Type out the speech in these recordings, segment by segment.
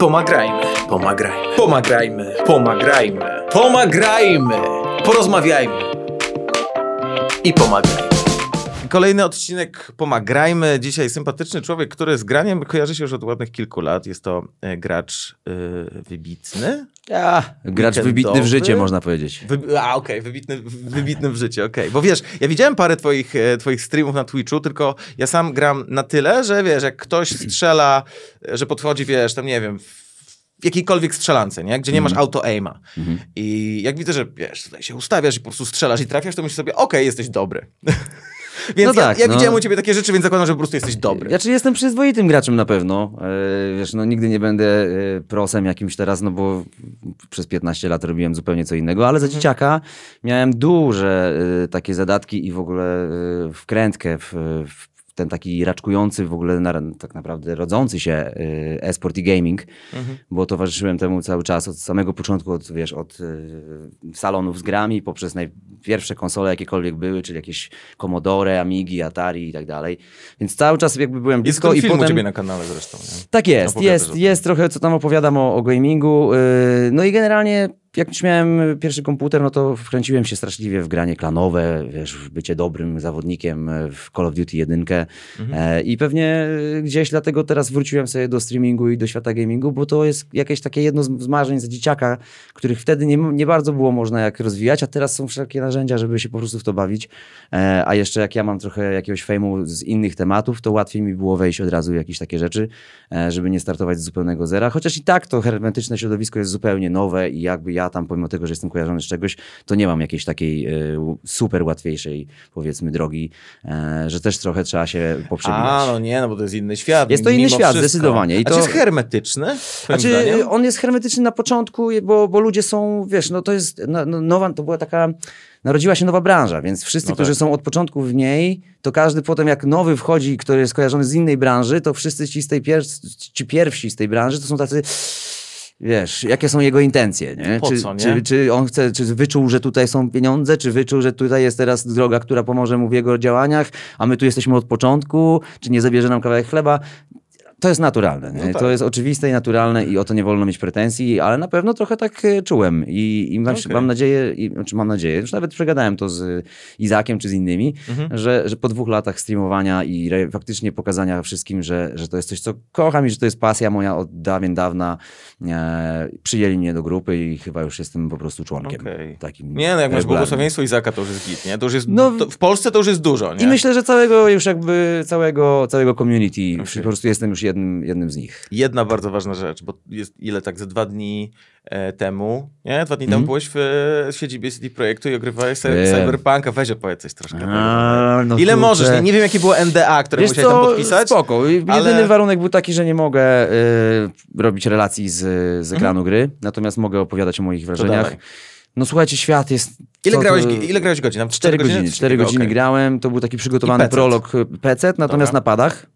Pomagajmy, pomagajmy, pomagajmy, pomagajmy, pomagajmy, porozmawiajmy. I pomagajmy. Kolejny odcinek Pomagrajmy. Dzisiaj sympatyczny człowiek, który z graniem kojarzy się już od ładnych kilku lat. Jest to e, gracz e, wybitny. Ja, gracz Weekendowy. wybitny w życie, można powiedzieć. Wy, a, okej, wybitny, wybitny w życiu, okej. Bo wiesz, ja widziałem parę twoich, e, twoich streamów na Twitchu, tylko ja sam gram na tyle, że wiesz, jak ktoś strzela, że podchodzi, wiesz, tam nie wiem, w jakiejkolwiek strzelance, nie? Gdzie nie masz auto-aima. I jak widzę, że wiesz, tutaj się ustawiasz i po prostu strzelasz i trafiasz, to myślisz sobie, okej, jesteś dobry. Więc No ja, tak, ja no. widziałem u ciebie takie rzeczy, więc zakładam, że po prostu jesteś dobry. Ja czy jestem przyzwoitym graczem na pewno. E, wiesz, no nigdy nie będę e, prosem jakimś teraz, no bo przez 15 lat robiłem zupełnie co innego, ale za dzieciaka miałem duże e, takie zadatki i w ogóle wkrętkę w, w ten taki raczkujący w ogóle na, tak naprawdę rodzący się e, e-sport i gaming, bo towarzyszyłem temu cały czas od samego początku, od, wiesz, od e, salonów z grami poprzez najpierwsze konsole jakiekolwiek były, czyli jakieś Commodore, Amigi, Atari i tak dalej. Więc cały czas jakby byłem Jest blisko ten i film potem... ciebie na kanale zresztą. Nie? Tak jest, jest, jest trochę, co tam opowiadam o, o gamingu. Yy, no i generalnie, jak już miałem pierwszy komputer, no to wkręciłem się straszliwie w granie klanowe, wiesz, w bycie dobrym zawodnikiem w Call of Duty 1. Mhm. E, I pewnie gdzieś dlatego teraz wróciłem sobie do streamingu i do świata gamingu, bo to jest jakieś takie jedno z z marzeń za dzieciaka, których wtedy nie, nie bardzo było można jak rozwijać, a teraz są wszelkie narzędzia, żeby się po prostu w to bawić. E, a jeszcze jak ja mam trochę jakiegoś fejmu z innych tematów, to łatwiej mi było wejść od razu w jakieś takie rzeczy, e, żeby nie startować z zupełnego zera. Chociaż i tak to hermetyczne środowisko jest zupełnie nowe i jakby ja tam, pomimo tego, że jestem kojarzony z czegoś, to nie mam jakiejś takiej e, super łatwiejszej, powiedzmy, drogi, e, że też trochę trzeba się poprzebijać. A, no nie, no bo to jest inny świat. Jest to inny świat, wszystko. zdecydowanie. I A to- czy jest hermetyczny? Znaczy, zdaniem? on jest hermetyczny na początku, bo, bo ludzie są, wiesz, no to jest no, no, nowa, to była taka, narodziła się nowa branża, więc wszyscy, No którzy tak. są od początku w niej, to każdy potem jak nowy wchodzi, który jest kojarzony z innej branży, to wszyscy ci z tej pier ci pierwsi z tej branży to są tacy Wiesz, jakie są jego intencje, nie? Po czy, co, nie? Czy, czy on chce, czy wyczuł, że tutaj są pieniądze, czy wyczuł, że tutaj jest teraz droga, która pomoże mu w jego działaniach, a my tu jesteśmy od początku, czy nie zabierze nam kawałek chleba? To jest naturalne. No tak. To jest oczywiste i naturalne i o to nie wolno mieć pretensji, ale na pewno trochę tak e, czułem i, i mam, Okej. mam nadzieję, i, znaczy mam nadzieję, już nawet przegadałem to z Izakiem czy z innymi, Mhm. że, że po dwóch latach streamowania i re, faktycznie pokazania wszystkim, że, że to jest coś, co kocham i że to jest pasja moja od dawien dawna, e, przyjęli mnie do grupy i chyba już jestem po prostu członkiem. Okej. Takim Nie, no jak masz błogosławieństwo Izaka, to już jest git, nie? To już jest, No, to w Polsce to już jest dużo, nie? I myślę, że całego już jakby, całego, całego community, Okej. po prostu jestem już jednym, jednym z nich. Jedna bardzo ważna rzecz, bo jest ile tak ze dwa dni e, temu, nie? Dwa dni Mhm. temu byłeś w e, siedzibie CD Projektu i ogrywałeś Wiem. Cyberpunka. Weź opowiedz coś troszkę. A, no ile kurczę. możesz? Nie, nie wiem, jakie było NDA, które Wiesz musiałeś tam co, podpisać. spoko. Jedyny ale- warunek był taki, że nie mogę y, robić relacji z, z Mhm. ekranu gry, natomiast mogę opowiadać o moich wrażeniach. No słuchajcie, świat jest... Ile, grałeś, to- ile grałeś godzin? Tam Cztery godziny. Coś Cztery takiego? godziny Okej. grałem. To był taki przygotowany PC. prolog y, PC, natomiast Dobra. na padach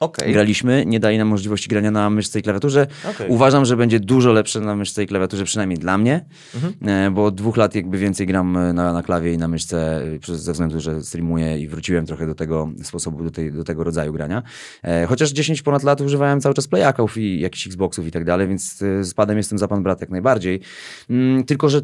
Okej. graliśmy. Nie dali nam możliwości grania na myszce i klawiaturze. Okej. Uważam, że będzie dużo lepsze na myszce i klawiaturze, przynajmniej dla mnie, Mhm. e, bo od dwóch lat jakby więcej gram e, na, na klawie i na myszce e, przez- ze względu, że streamuję i wróciłem trochę do tego sposobu, do, tej, do tego rodzaju grania. Chociaż 10 ponad lat używałem cały czas playaków i jakichś Xboxów i tak dalej, więc z padem jestem za pan brat jak najbardziej. Mm, Tylko, że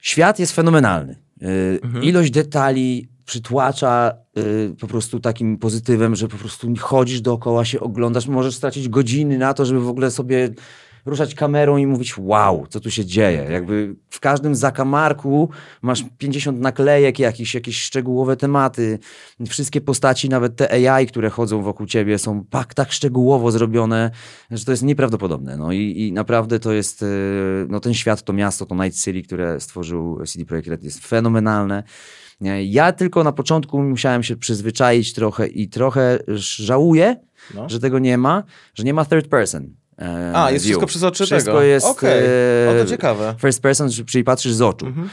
świat jest fenomenalny. Y, Ilość detali przytłacza y, po prostu takim pozytywem, że po prostu chodzisz dookoła, się oglądasz, możesz stracić godziny na to, żeby w ogóle sobie ruszać kamerą i mówić wow, co tu się dzieje. Jakby w każdym zakamarku masz 50 naklejek jakichś, jakieś szczegółowe tematy. Wszystkie postaci, nawet te AI, które chodzą wokół ciebie są tak, tak szczegółowo zrobione, że to jest nieprawdopodobne. No i, i naprawdę to jest, y, no ten świat, to miasto, to Night City, które stworzył CD Projekt Red jest fenomenalne. Nie, Ja tylko na początku musiałem się przyzwyczaić trochę i trochę żałuję, No. że tego nie ma, że nie ma third person. e, A, jest view. wszystko przez oczy Wszystko tego. jest Okej. e, O, to ciekawe. first person, czyli patrzysz z oczu. Mhm.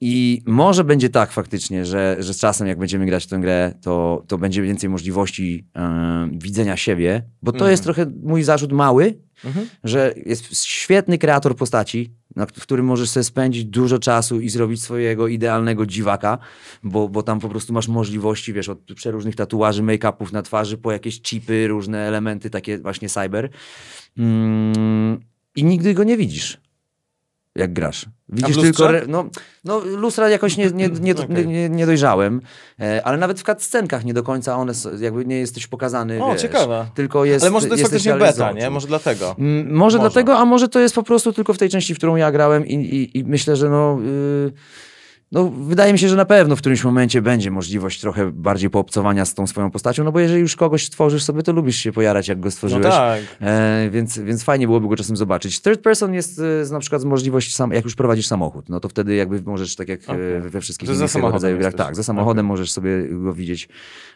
I może będzie tak faktycznie, że, że z czasem, jak będziemy grać w tę grę, to, to będzie więcej możliwości e, widzenia siebie, bo to Mhm. jest trochę mój zarzut mały, Mhm. że jest świetny kreator postaci, w którym możesz sobie spędzić dużo czasu i zrobić swojego idealnego dziwaka, bo, bo tam po prostu masz możliwości, wiesz, od przeróżnych tatuaży, make-upów na twarzy, po jakieś chipy, różne elementy takie właśnie cyber. Mm, I nigdy go nie widzisz, jak grasz. Widzisz tylko. Re, no, no, lustra jakoś nie, nie, nie, Okej. nie, nie dojrzałem, e, ale nawet w cutscenkach nie do końca one, s- jakby nie jesteś pokazany. O, wiesz, ciekawe. Tylko jest. Ale może to jest faktycznie beta, nie? Może dlatego. Mm, Może, Może. dlatego, a może to jest po prostu tylko w tej części, w którą ja grałem i, i, i myślę, że no, yy, no wydaje mi się, że na pewno w którymś momencie będzie możliwość trochę bardziej poobcowania z tą swoją postacią, no bo jeżeli już kogoś stworzysz sobie, to lubisz się pojarać, jak go No stworzyłeś. tak. E, więc, więc fajnie byłoby go czasem zobaczyć. Third person jest e, na przykład możliwość, sam, jak już prowadzisz samochód, no to wtedy jakby możesz, tak jak e, we wszystkich innych rodzaju grach, tak, za samochodem możesz sobie go widzieć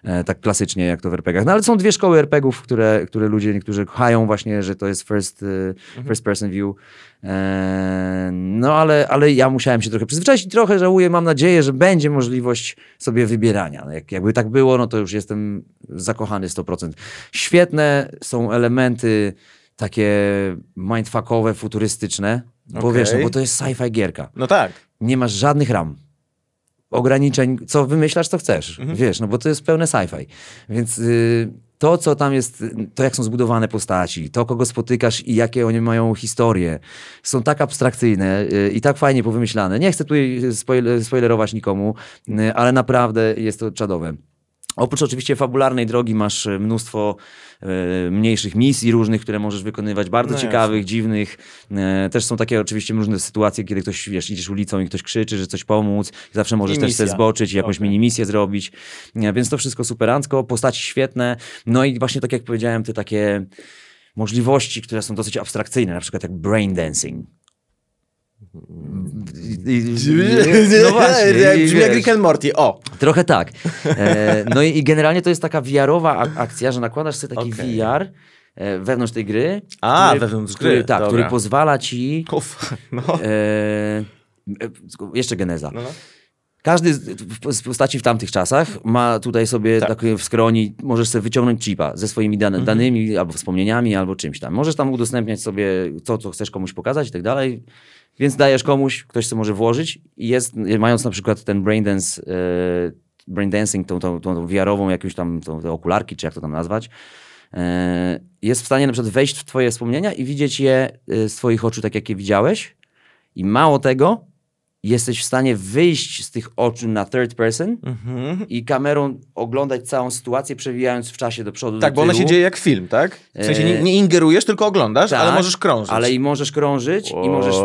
e, tak klasycznie, jak to w RPGach. No ale są dwie szkoły RPGów, które, które ludzie, niektórzy kochają właśnie, że to jest first, e, first person view. E, no ale, ale ja musiałem się trochę przyzwyczaić i trochę żałuję, mam nadzieję, że będzie możliwość sobie wybierania. No Jak, jakby tak było, no to już jestem zakochany 100%. Świetne są elementy takie mindfuckowe, futurystyczne, bo Okej. wiesz, no, bo to jest sci-fi gierka. No tak. Nie masz żadnych ram. Ograniczeń, co wymyślasz, to chcesz. Wiesz, no bo to jest pełne sci-fi. Więc y, to, co tam jest, to jak są zbudowane postaci, to, kogo spotykasz i jakie oni mają historie, są tak abstrakcyjne y, i tak fajnie powymyślane. Nie chcę tutaj spoil- spoilerować nikomu, y, ale naprawdę jest to czadowe. Oprócz oczywiście fabularnej drogi masz e, mnóstwo e, mniejszych misji różnych, które możesz wykonywać, bardzo No ciekawych, dziwnych. E, też są takie oczywiście różne sytuacje, kiedy ktoś, wiesz, idziesz ulicą i ktoś krzyczy, że coś pomóc. Zawsze możesz też sobie zboczyć i jakąś Okej. mini-misję zrobić. E, więc to wszystko superancko, postaci świetne. No i właśnie tak jak powiedziałem, te takie możliwości, które są dosyć abstrakcyjne, na przykład jak brain dancing. No właśnie. Brzmi jak. Rick and Morty. O! Trochę tak. E, no i, generalnie to jest taka VR-owa ak- akcja, że nakładasz sobie taki Okej. VR e, wewnątrz tej gry. A, wewnątrz który, gry, Tak, dobra. który pozwala ci... Uf, no. E, e, jeszcze geneza. no, no. Każdy z, postaci w tamtych czasach ma tutaj sobie Tak. takie w skroni, możesz sobie wyciągnąć chipa ze swoimi dane, Mhm. danymi, albo wspomnieniami, albo czymś tam. Możesz tam udostępniać sobie to, co chcesz komuś pokazać i tak dalej. Więc dajesz komuś, ktoś co może włożyć i jest, mając na przykład ten braindance, e, braindancing, tą, tą, tą VR-ową jakąś tam, tą, te okularki, czy jak to tam nazwać, e, jest w stanie na przykład wejść w twoje wspomnienia i widzieć je e, z twoich oczu tak, jak je widziałeś. I mało tego, jesteś w stanie wyjść z tych oczu na third person Mhm. i kamerą oglądać całą sytuację, przewijając w czasie do przodu, Tak, do bo ona się dzieje jak film, tak? W sensie nie, E, nie ingerujesz, tylko oglądasz, Tak, ale możesz krążyć. Ale i możesz krążyć i możesz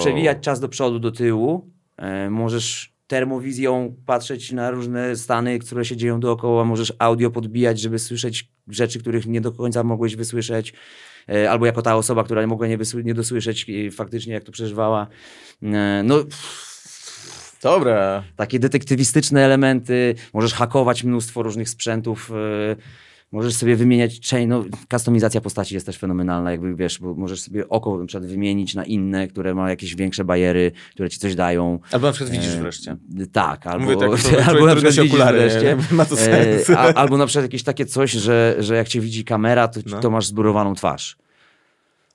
przewijać czas do przodu, do tyłu. E, możesz termowizją patrzeć na różne stany, które się dzieją dookoła. Możesz audio podbijać, żeby słyszeć rzeczy, których nie do końca mogłeś wysłyszeć. E, albo jako ta osoba, która mogła nie, nie dosłyszeć e, faktycznie, jak to przeżywała. E, no, Dobra. takie detektywistyczne elementy, możesz hakować mnóstwo różnych sprzętów, możesz sobie wymieniać chain, no, kustomizacja postaci jest też fenomenalna, jakby wiesz, bo możesz sobie oko na przykład wymienić na inne, które ma jakieś większe bariery, które ci coś dają. Albo na przykład widzisz E, wreszcie. Tak, albo, Mówię tak, albo na przykład widzisz okulary, wreszcie. nie? Ma to sens. E, a, albo na przykład jakieś takie coś, że, że jak cię widzi kamera, to, No. to masz zburowaną twarz.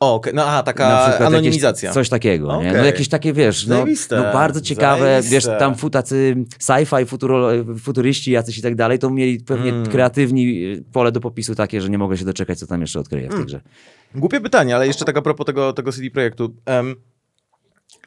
O, okej. no aha, taka anonimizacja. Jakieś, coś takiego, nie? No jakieś takie, wiesz, no, no bardzo ciekawe, zajebiste. wiesz, tam fu, tacy sci-fi, futuro, futuryści jacyś i tak dalej, to mieli pewnie Mm. kreatywni y, pole do popisu takie, że nie mogę się doczekać, co tam jeszcze odkryję w tej grze. Głupie pytanie, ale jeszcze tak a propos tego, tego CD Projektu. Em,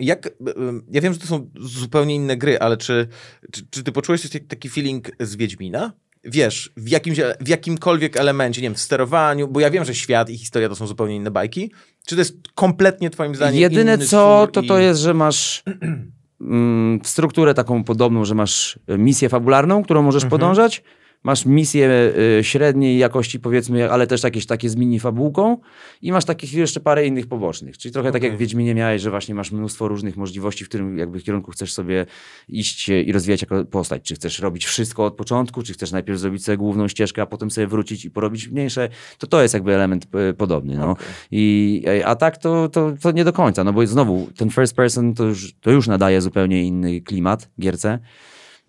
jak, em, ja wiem, że to są zupełnie inne gry, ale czy, czy, czy ty poczułeś taki feeling z Wiedźmina? Wiesz, w, jakimś, w jakimkolwiek elemencie, nie wiem, w sterowaniu, bo ja wiem, że świat i historia to są zupełnie inne bajki. Czy to jest kompletnie twoim zdaniem Jedyne co, to i... to jest, że masz mm, strukturę taką podobną, że masz misję fabularną, którą możesz Mhm. podążać, masz misję y, średniej jakości powiedzmy, ale też jakieś takie z mini fabułką i masz takich jeszcze parę innych pobocznych. Czyli trochę tak jak w Okej. Wiedźminie miałeś, że właśnie masz mnóstwo różnych możliwości, w którym jakby kierunku chcesz sobie iść i rozwijać jako postać. Czy chcesz robić wszystko od początku, czy chcesz najpierw zrobić sobie główną ścieżkę, a potem sobie wrócić i porobić mniejsze, to to jest jakby element e, podobny. No. Okej. I, a tak to, to, to nie do końca, no bo znowu ten first person to już, to już nadaje zupełnie inny klimat gierce.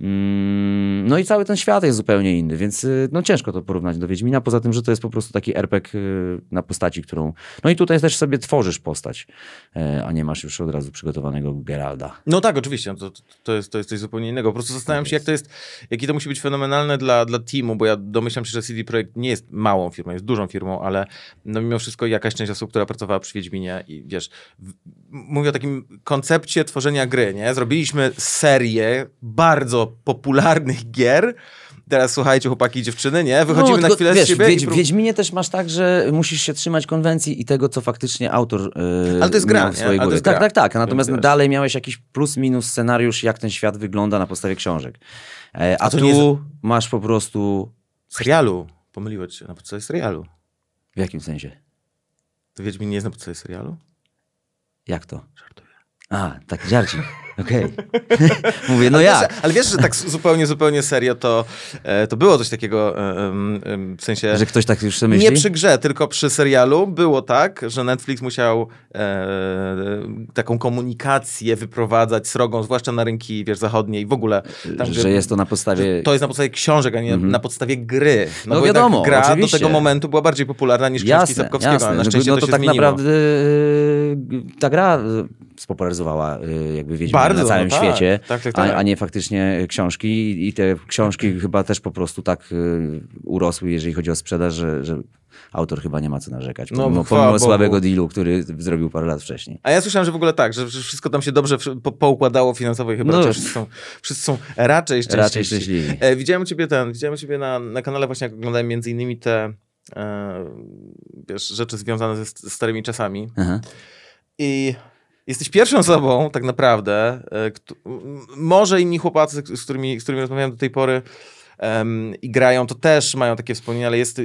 Mm, No i cały ten świat jest zupełnie inny, więc y, no ciężko to porównać do Wiedźmina, poza tym, że to jest po prostu taki RPG y, na postaci, którą... No i tutaj też sobie tworzysz postać, e, a nie masz już od razu przygotowanego Geralda. No tak, oczywiście, no to, to, jest, to jest coś zupełnie innego. Po prostu zastanawiam się, jak to jest, jakie to musi być fenomenalne dla, dla teamu, bo ja domyślam się, że CD Projekt nie jest małą firmą, jest dużą firmą, ale no mimo wszystko jakaś część osób, która pracowała przy Wiedźminie i wiesz, w, mówię o takim koncepcie tworzenia gry, nie? Zrobiliśmy serię bardzo popularnych gier, Teraz słuchajcie, chłopaki i dziewczyny, nie? Wychodzimy No, na chwilę wiesz, z siebie. Wiedź, prób- Wiedźminie też masz tak, że musisz się trzymać konwencji i tego, co faktycznie autor yy, Ale to jest gra, w swojej głowie. jest Tak, tak, tak. Natomiast wiesz. dalej miałeś jakiś plus minus scenariusz, jak ten świat wygląda na podstawie książek. E, a A tu nie masz po prostu... serialu. Pomyliło ci się, na podstawie serialu. W jakim sensie? To Wiedźmin nie jest na podstawie serialu? Jak to? Żartuję. A, taki żarcik. Okej. Mówię, no ale jak? Wiesz, ale wiesz, że tak zupełnie, zupełnie serio to, e, to było coś takiego, e, w sensie... Że ktoś tak już sobie myśli? Nie przy grze, tylko przy serialu było tak, że Netflix musiał e, taką komunikację wyprowadzać srogą, zwłaszcza na rynki wiesz, zachodnie i w ogóle. Tam, że jest to na podstawie... To jest na podstawie książek, a nie na podstawie gry. No bo wiadomo, jednak gra oczywiście. do tego momentu była bardziej popularna niż książki Jasne, Sapkowskiego, jasne. na No szczęście no to, to się tak zmieniło. naprawdę y, ta gra y, spopularyzowała y, jakby Wiedźmina Bardzo, na całym no tak. świecie, Tak, tak, tak. A, a nie faktycznie książki I- te książki chyba też po prostu tak y, urosły, jeżeli chodzi o sprzedaż, że, że autor chyba nie ma co narzekać, No, pomimo, pomimo Bogu. słabego dealu, który zrobił parę lat wcześniej. A ja słyszałem, że w ogóle tak, że wszystko tam się dobrze po, poukładało finansowo i chyba No. wszyscy, są, wszyscy są raczej szczęśliwi. Raczej szczęśliwi. E, widziałem u ciebie ten, widziałem u ciebie na, na kanale właśnie, jak oglądałem między innymi te e, wiesz, rzeczy związane ze st- starymi czasami. Aha. I jesteś pierwszą osobą tak naprawdę, e, m- może inni chłopacy, z którymi, z którymi rozmawiałem do tej pory em, i grają, to też mają takie wspomnienia, ale jest,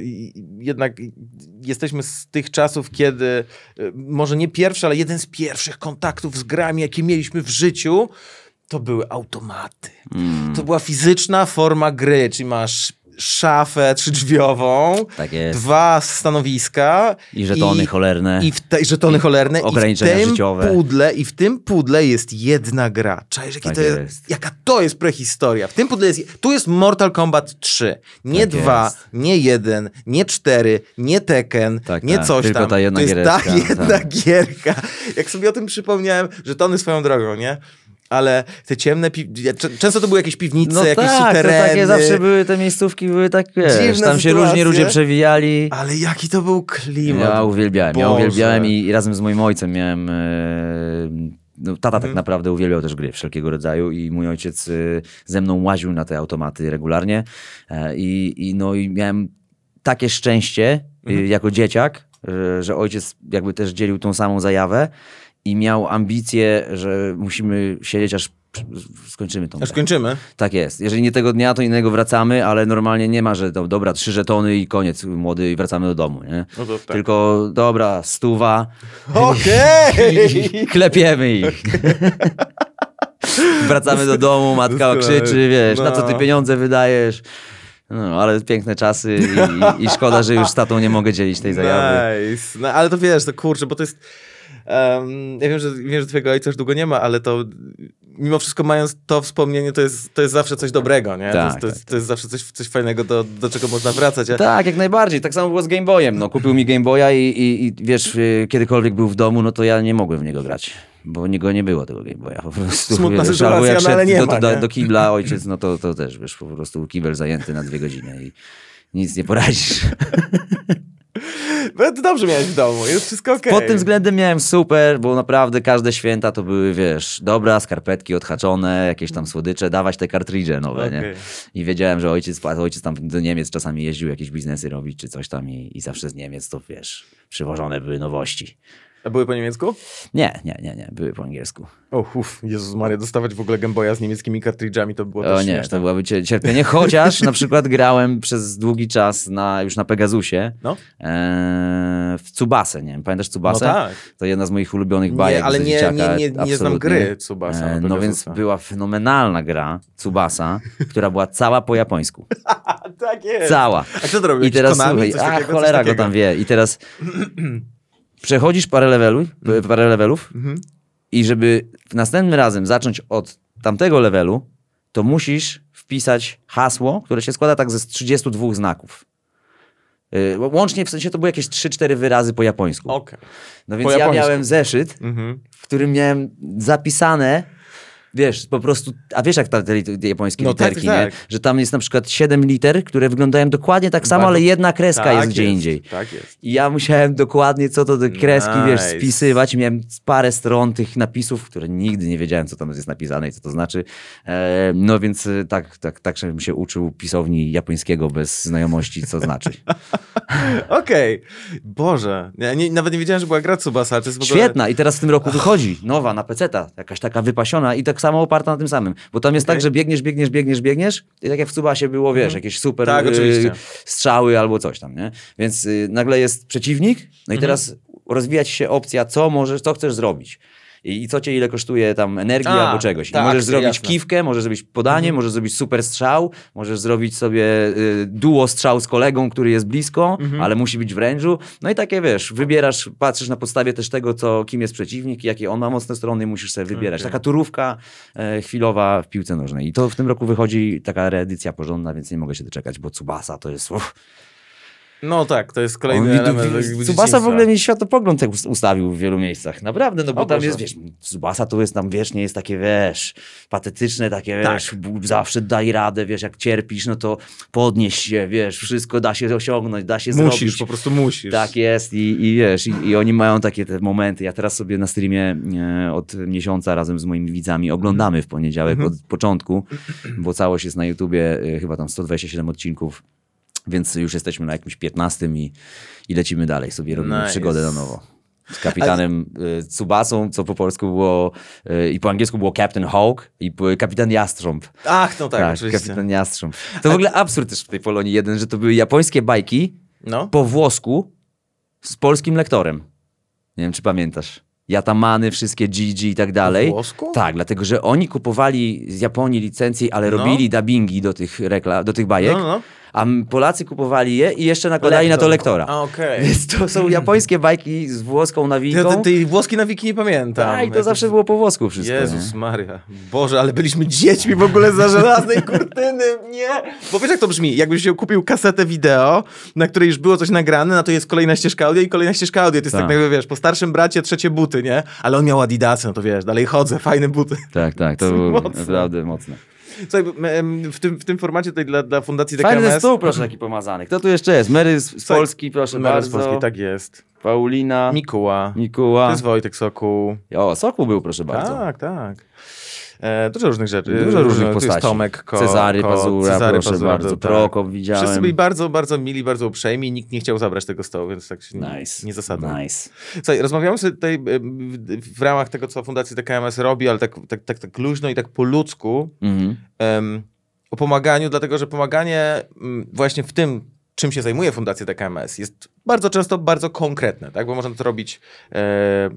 jednak jesteśmy z tych czasów, kiedy e, może nie pierwszy, ale jeden z pierwszych kontaktów z grami, jakie mieliśmy w życiu, to były automaty. Mm, To była fizyczna forma gry, czyli masz szafę trzydrzwiową, tak dwa stanowiska I żetony cholerne. i w te, żetony cholerne i w ograniczenia tym życiowe. pudle i w tym pudle jest jedna gra. Czaisz, jakie Tak to jest, jest. jaka to jest prehistoria. W tym pudle jest, tu jest Mortal Kombat 3. Nie Tak dwa, jest. nie jeden, nie cztery, nie Tekken, Tak, nie tak. coś Tylko tam. ta jedna to jest ta jedna tak. gierka. Jak sobie o tym przypomniałem, że tony swoją drogą, nie? Ale te ciemne, pi... ja- często to były jakieś piwnice, No jakieś tak, sutereny. takie zawsze były te miejscówki, były tak, wiesz, tam się sytuacje. różnie ludzie przewijali. Ale jaki to był klimat. Ja uwielbiałem, ja Boże. uwielbiałem i, i razem z moim ojcem miałem... E, no, tata Mhm. tak naprawdę uwielbiał też gry wszelkiego rodzaju i mój ojciec e, ze mną łaził na te automaty regularnie e, i, i, no, i miałem takie szczęście Mhm. jako dzieciak, że, że ojciec jakby też dzielił tą samą zajawę i miał ambicje, że musimy siedzieć aż skończymy tą Aż grę. kończymy. Tak jest. Jeżeli nie tego dnia, to innego wracamy, ale normalnie nie ma, że to, dobra, trzy żetony i koniec, młody, i wracamy do domu, nie? No to tak. Tylko, dobra, stuwa, Okej! klepiemy ich. wracamy do domu, matka krzyczy, wiesz, na co ty No. pieniądze wydajesz? No, ale piękne czasy i, i, i szkoda, że już z tatą nie mogę dzielić tej zajawy. Nice. No, ale to wiesz, to kurczę, bo to jest... em, ja wiem że, wiem, że twojego ojca już długo nie ma, ale to mimo wszystko mając to wspomnienie, to jest, to jest zawsze coś dobrego, nie? to, Tak, jest, to, tak, jest, to jest zawsze coś, coś fajnego, do, do czego można wracać. A... Tak, jak najbardziej. Tak samo było z Game Boyem. No, kupił mi Game Boya i, i, i wiesz, y, kiedykolwiek był w domu, no to ja nie mogłem w niego grać. Bo niego nie było tego Game Boya. Po prostu, Smutna wiesz, sytuacja, albo jak no ale nie do, ma, do, nie? do kibla ojciec, no to, to też, wiesz, po prostu kibel zajęty na dwie godziny i nic nie poradzisz. No, to dobrze miałeś w domu, jest wszystko okej. Pod tym względem miałem super, bo naprawdę każde święta to były, wiesz, dobra, skarpetki odhaczone, jakieś tam słodycze, dawać te kartridże nowe, nie? Okej. I wiedziałem, że ojciec, ojciec tam do Niemiec czasami jeździł jakieś biznesy robić czy coś tam i, i zawsze z Niemiec to, wiesz, przywożone były nowości. A były po niemiecku? Nie, nie, nie, nie, były po angielsku. O, uff, Jezus Maria, dostawać w ogóle Gameboya z niemieckimi kartridżami to było O nie, śmieszne. to byłaby cie- cierpienie, chociaż na przykład grałem przez długi czas na, już na Pegasusie No. e, w Tsubasę, nie wiem, pamiętasz Tsubasę? No tak. To jedna z moich ulubionych Nie, bajek ale ze nie- dzieciaka, nie- nie- nie znam gry Tsubasa na E, No więc była fenomenalna gra Tsubasa, która była cała po japońsku. Tak jest. Cała. A kto to robił? I teraz Konami? słuchaj, a cholera go tam wie. I teraz przechodzisz parę, levelu, parę levelów Mhm. i żeby następnym razem zacząć od tamtego levelu, to musisz wpisać hasło, które się składa tak ze 32 znaków. Y, Łącznie w sensie to były jakieś 3-4 wyrazy po japońsku. Okej. No po więc ja japońsku. miałem zeszyt, Mhm. w którym miałem zapisane, wiesz, po prostu, a wiesz jak te te japońskie No tak, literki, tak. nie? Że tam jest na przykład 7 liter, które wyglądają dokładnie tak samo, Bardzo- ale jedna kreska Tak jest gdzie indziej. Tak jest. I ja musiałem dokładnie co to do kreski, wiesz, Nice. spisywać. Miałem parę stron tych napisów, które nigdy nie wiedziałem, co tam jest napisane i co to znaczy. E, no więc e, tak, tak, tak, żebym się uczył pisowni japońskiego bez znajomości, co znaczy. Okej. Boże. Ja nie, nawet nie wiedziałem, że była gra Tsubasa, jest ogóle... Świetna i teraz w tym roku wychodzi nowa na peceta, jakaś taka wypasiona i tak samo oparta na tym samym. Bo tam jest Okej. tak, że biegniesz, biegniesz, biegniesz, biegniesz i tak jak w Cubasie było, wiesz, jakieś super Tak, y, strzały albo coś tam, nie? Więc y, nagle jest przeciwnik, no i Mhm. teraz rozwija ci się opcja, co możesz, co chcesz zrobić. I, I co cię ile kosztuje tam energii A, albo czegoś. Tak, możesz zrobić jasne. Mhm. kiwkę, możesz zrobić podanie, możesz zrobić super strzał, możesz zrobić sobie y, duo strzał z kolegą, który jest blisko, Mhm. ale musi być w range'u. No i takie wiesz, wybierasz, patrzysz na podstawie też tego, co, kim jest przeciwnik, jakie on ma mocne strony, musisz sobie wybierać. Okej. Taka turówka e, chwilowa w piłce nożnej. I to w tym roku wychodzi taka reedycja porządna, więc nie mogę się doczekać, bo Tsubasa to jest... Uff, No tak, to jest kolejny on, element jakby Tsubasa w ogóle mi światopogląd tak us- ustawił w wielu miejscach. Naprawdę, no bo O tam jest, wiesz, Tsubasa to jest tam, wiesz, nie jest takie, wiesz, patetyczne, takie, Tak. wiesz, zawsze daj radę, wiesz, jak cierpisz, no to podnieś się, wiesz, wszystko da się osiągnąć, da się Musisz, zrobić. po prostu musisz. Tak jest i, i wiesz, i, i oni mają takie te momenty. Ja teraz sobie na streamie e, od miesiąca razem z moimi widzami oglądamy w poniedziałek Mhm. od początku, bo całość jest na YouTubie, e, chyba tam 127 odcinków, więc już jesteśmy na jakimś 15 i, i lecimy dalej, sobie robimy Nice. przygodę na nowo. Z kapitanem e, Tsubasą, co po polsku było e, i po angielsku było Captain Hawk i po- kapitan Jastrząb. Ach, no tak, oczywiście. kapitan Jastrząb. To w ogóle absurd też w tej Polonii jeden, że to były japońskie bajki, No. po włosku z polskim lektorem. Nie wiem, czy pamiętasz. Jatamany, wszystkie GG i tak dalej. włosku? Tak, dlatego że oni kupowali z Japonii licencje, ale No. robili dubbingi do tych, rekla- do tych bajek, No, no, no. A Polacy kupowali je i jeszcze nakładali na to lektora. A, Okej. Więc to są japońskie bajki z włoską nawinką. te- tej włoskiej nawiki nie pamiętam. A, i to zawsze było po włosku wszystko. Jezus nie? Maria. Boże, ale byliśmy dziećmi w ogóle za żelaznej kurtyny. Nie. Bo wiesz jak to brzmi? Jakbyś się kupił kasetę wideo, na której już było coś nagrane, na to jest kolejna ścieżka audio i kolejna ścieżka audio. To jest tak, Tak. jakby, wiesz, po starszym bracie trzecie buty, nie? Ale on miał adidasy, no to wiesz, dalej chodzę, fajne buty. Tak, tak, to było Mocne. naprawdę mocne. Słuchaj, w tym, w tym formacie tutaj dla, dla Fundacji Fajny DKMS... stół, proszę, taki pomazany. Kto tu jeszcze jest? Mary z, z Słuchaj, Polski, proszę z bardzo. Polski, tak jest. Paulina, Mikuła. Mikuła. To jest Wojtek Sokół. O, Sokół był, proszę bardzo. Tak, tak. E, dużo różnych rzeczy. Dużo różnych Tu jest postaci. Tomek, Ko, Cezary Ko, Pazura, Cezary proszę Pazura, bardzo. tak. Prokop widziałem. Wszyscy byli bardzo, bardzo mili, bardzo uprzejmi nikt nie chciał zabrać tego stołu, więc tak się Nice. nie zasadło. Nice. Słuchaj, rozmawiamy sobie tutaj e, w, ramach tego, co Fundacja TKMS robi, ale tak, tak, tak, tak luźno i tak po ludzku Mhm. em, o pomaganiu, dlatego że pomaganie mm, właśnie w tym, czym się zajmuje Fundacja TKMS jest bardzo często bardzo konkretne, tak? bo można to robić e,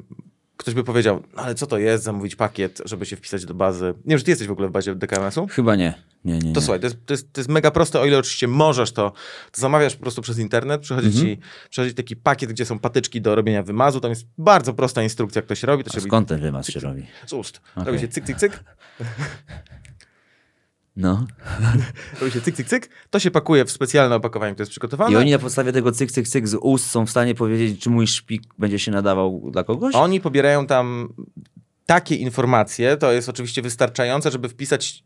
ktoś by powiedział, "No ale co to jest, zamówić pakiet, żeby się wpisać do bazy. Nie wiem, czy ty jesteś w ogóle w bazie DKMS-u? Chyba nie. Nie, nie, nie. To słuchaj, to jest, to, jest, to jest mega proste, o ile oczywiście możesz, to, to zamawiasz po prostu przez internet, przychodzi Mhm. ci przychodzi taki pakiet, gdzie są patyczki do robienia wymazu, tam jest bardzo prosta instrukcja, jak to się robi, to się robi skąd ten wymaz się robi? z ust. Okej. Robi się cyk, cyk, cyk, No. robi się cyk, cyk, cyk, to się pakuje w specjalne opakowanie, które jest przygotowane. I oni na podstawie tego cyk, cyk, cyk z ust są w stanie powiedzieć, czy mój szpik będzie się nadawał dla kogoś? Oni pobierają tam takie informacje, to jest oczywiście wystarczające, żeby wpisać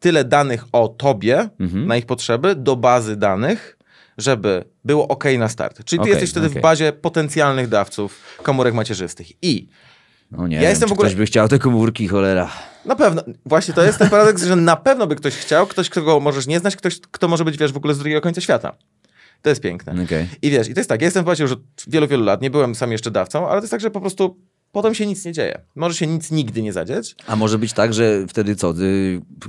tyle danych o tobie Mhm. na ich potrzeby do bazy danych, żeby było ok na start. Czyli ty Okej, jesteś wtedy w okej. bazie potencjalnych dawców komórek macierzystych. I No nie Ja wiem, jestem w ogóle- ktoś by chciał te komórki, cholera. Na pewno, właśnie to jest ten paradoks, że na pewno by ktoś chciał, ktoś, kogo możesz nie znać, ktoś, kto może być, wiesz, w ogóle z drugiego końca świata. To jest piękne. Okej. I wiesz, i to jest tak, ja jestem w już od wielu, wielu lat, nie byłem sam jeszcze dawcą, ale to jest tak, że po prostu potem się nic nie dzieje. Może się nic nigdy nie zadzieć. A może być tak, że wtedy co,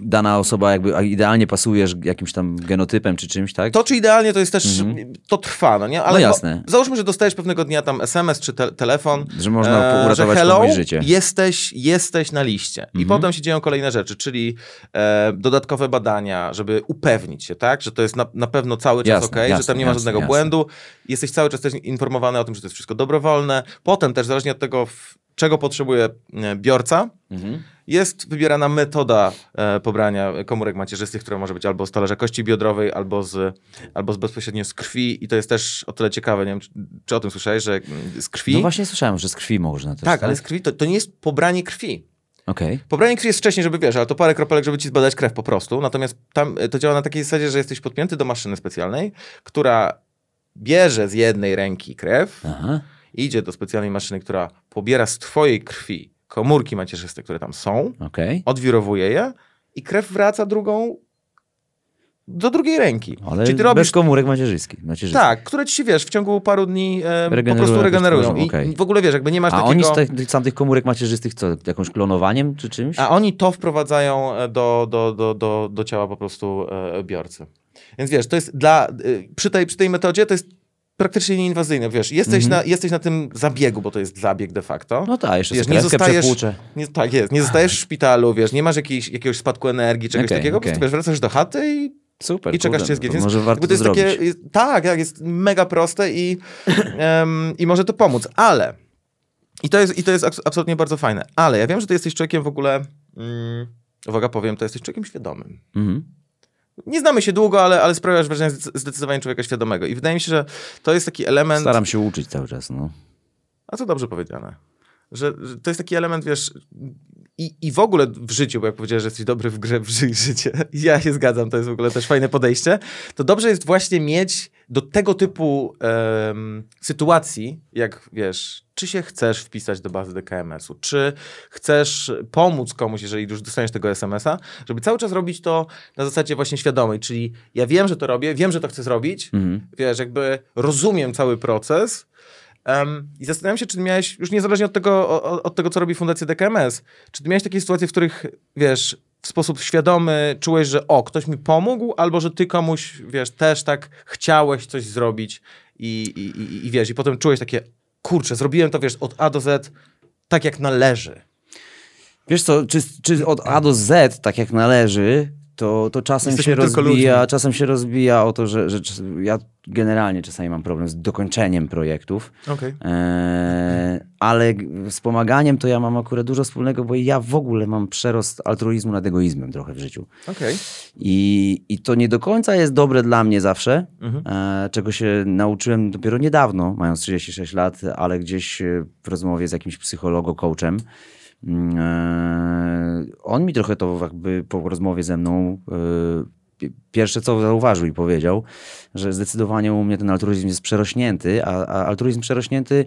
dana osoba jakby idealnie pasujesz jakimś tam genotypem czy czymś, tak? To, czy idealnie, to jest też, to trwa, no nie? Ale No jasne. O, załóżmy, że dostajesz pewnego dnia tam SMS czy te telefon, Że można e, uratować że hello, życie. Jesteś, jesteś na liście. I Mhm. potem się dzieją kolejne rzeczy, czyli e, dodatkowe badania, żeby upewnić się, tak, że to jest na, na pewno cały czas Jasne, ok, że tam nie ma jasne, żadnego błędu. Jesteś cały czas też informowany o tym, że to jest wszystko dobrowolne. Potem też, zależnie od tego, w, czego potrzebuje e, biorca, Mhm. jest wybierana metoda e, pobrania komórek macierzystych, która może być albo z talerza kości biodrowej, albo, z, albo z bezpośrednio z krwi. I to jest też o tyle ciekawe, nie wiem, czy, czy o tym słyszałeś, że mm, z krwi... No właśnie słyszałem, że z krwi można też. tak, ale z krwi to, to nie jest pobranie krwi. Okej. Pobranie krwi jest wcześniej, żeby wiesz, ale to parę kropelek, żeby ci zbadać krew po prostu. Natomiast tam e, to działa na takiej zasadzie, że jesteś podpięty do maszyny specjalnej, która bierze z jednej ręki krew, Aha. Idzie do specjalnej maszyny, która pobiera z twojej krwi komórki macierzyste, które tam są, Okej. odwirowuje je i krew wraca drugą do drugiej ręki. Ale Czyli ty robisz bez komórek macierzystych. tak, które ci wiesz, w ciągu paru dni e, po prostu regenerują. I okej. w ogóle wiesz, jakby nie masz A takiego... oni z tych, sam tych komórek macierzystych co? Jakąś klonowaniem czy czymś? A oni to wprowadzają e, do, do, do, do, do ciała po prostu e, biorcy. Więc wiesz, to jest dla, e, przy, tej, przy tej metodzie to jest praktycznie nieinwazyjne. Wiesz, jesteś, na, jesteś na tym zabiegu, bo to jest zabieg de facto. Mhm. No tak, jeszcze Wiesz, nie zostajesz-. Nie, tak jest, nie zostajesz w szpitalu, wiesz, nie masz jakiejś, jakiegoś spadku energii, czegoś Okej, takiego, po okej. prostu wiesz, wracasz do chaty i Super, i czekasz, jest to git. Więc Może warto to jest zrobić. takie, tak, jest mega proste i, em, i może to pomóc, ale i to jest, i to jest abs- absolutnie bardzo fajne, ale ja wiem, że ty jesteś człowiekiem w ogóle, mm, uwaga powiem, to jesteś człowiekiem świadomym. Mhm. Nie znamy się długo, ale, ale sprawiasz wrażenie zdecy- zdecydowanie człowieka świadomego i wydaje mi się, że to jest taki element... Staram się uczyć cały czas, no. A co dobrze powiedziane. Że, że to jest taki element, wiesz, i, i w ogóle w życiu, bo jak powiedziałeś, że jesteś dobry w grze w ży- życie, ja się zgadzam, to jest w ogóle też fajne podejście, to dobrze jest właśnie mieć do tego typu em, sytuacji, jak wiesz, czy się chcesz wpisać do bazy DKMS-u, czy chcesz pomóc komuś, jeżeli już dostaniesz tego SMS-a, żeby cały czas robić to na zasadzie właśnie świadomej, czyli ja wiem, że to robię, wiem, że to chcę zrobić, Mhm. wiesz, jakby rozumiem cały proces em, i zastanawiam się, czy miałeś, już niezależnie od tego, o- od tego, co robi Fundacja DKMS, czy miałeś takie sytuacje, w których, wiesz, w sposób świadomy czułeś, że o, ktoś mi pomógł, albo że ty komuś, wiesz, też tak chciałeś coś zrobić i, i, i, i wiesz, i potem czułeś takie, kurczę, zrobiłem to, wiesz, od A do Z tak, jak należy. Wiesz co, czy, czy od A do Z, tak jak należy, to, to czasem Jesteśmy się rozbija, ludźmi. czasem się rozbija o to, że, że ja generalnie czasami mam problem z dokończeniem projektów, Okej. Eee, ale z pomaganiem to ja mam akurat dużo wspólnego, bo ja w ogóle mam przerost altruizmu nad egoizmem trochę w życiu. Okej. I, I to nie do końca jest dobre dla mnie zawsze, Mhm. e, czego się nauczyłem dopiero niedawno, mając 36 lat, ale gdzieś e, w rozmowie z jakimś psychologą, coachem. Mm, E, on mi trochę to jakby po rozmowie ze mną e, pi- pierwsze co zauważył i powiedział, że zdecydowanie u mnie ten altruizm jest przerośnięty, a, a altruizm przerośnięty,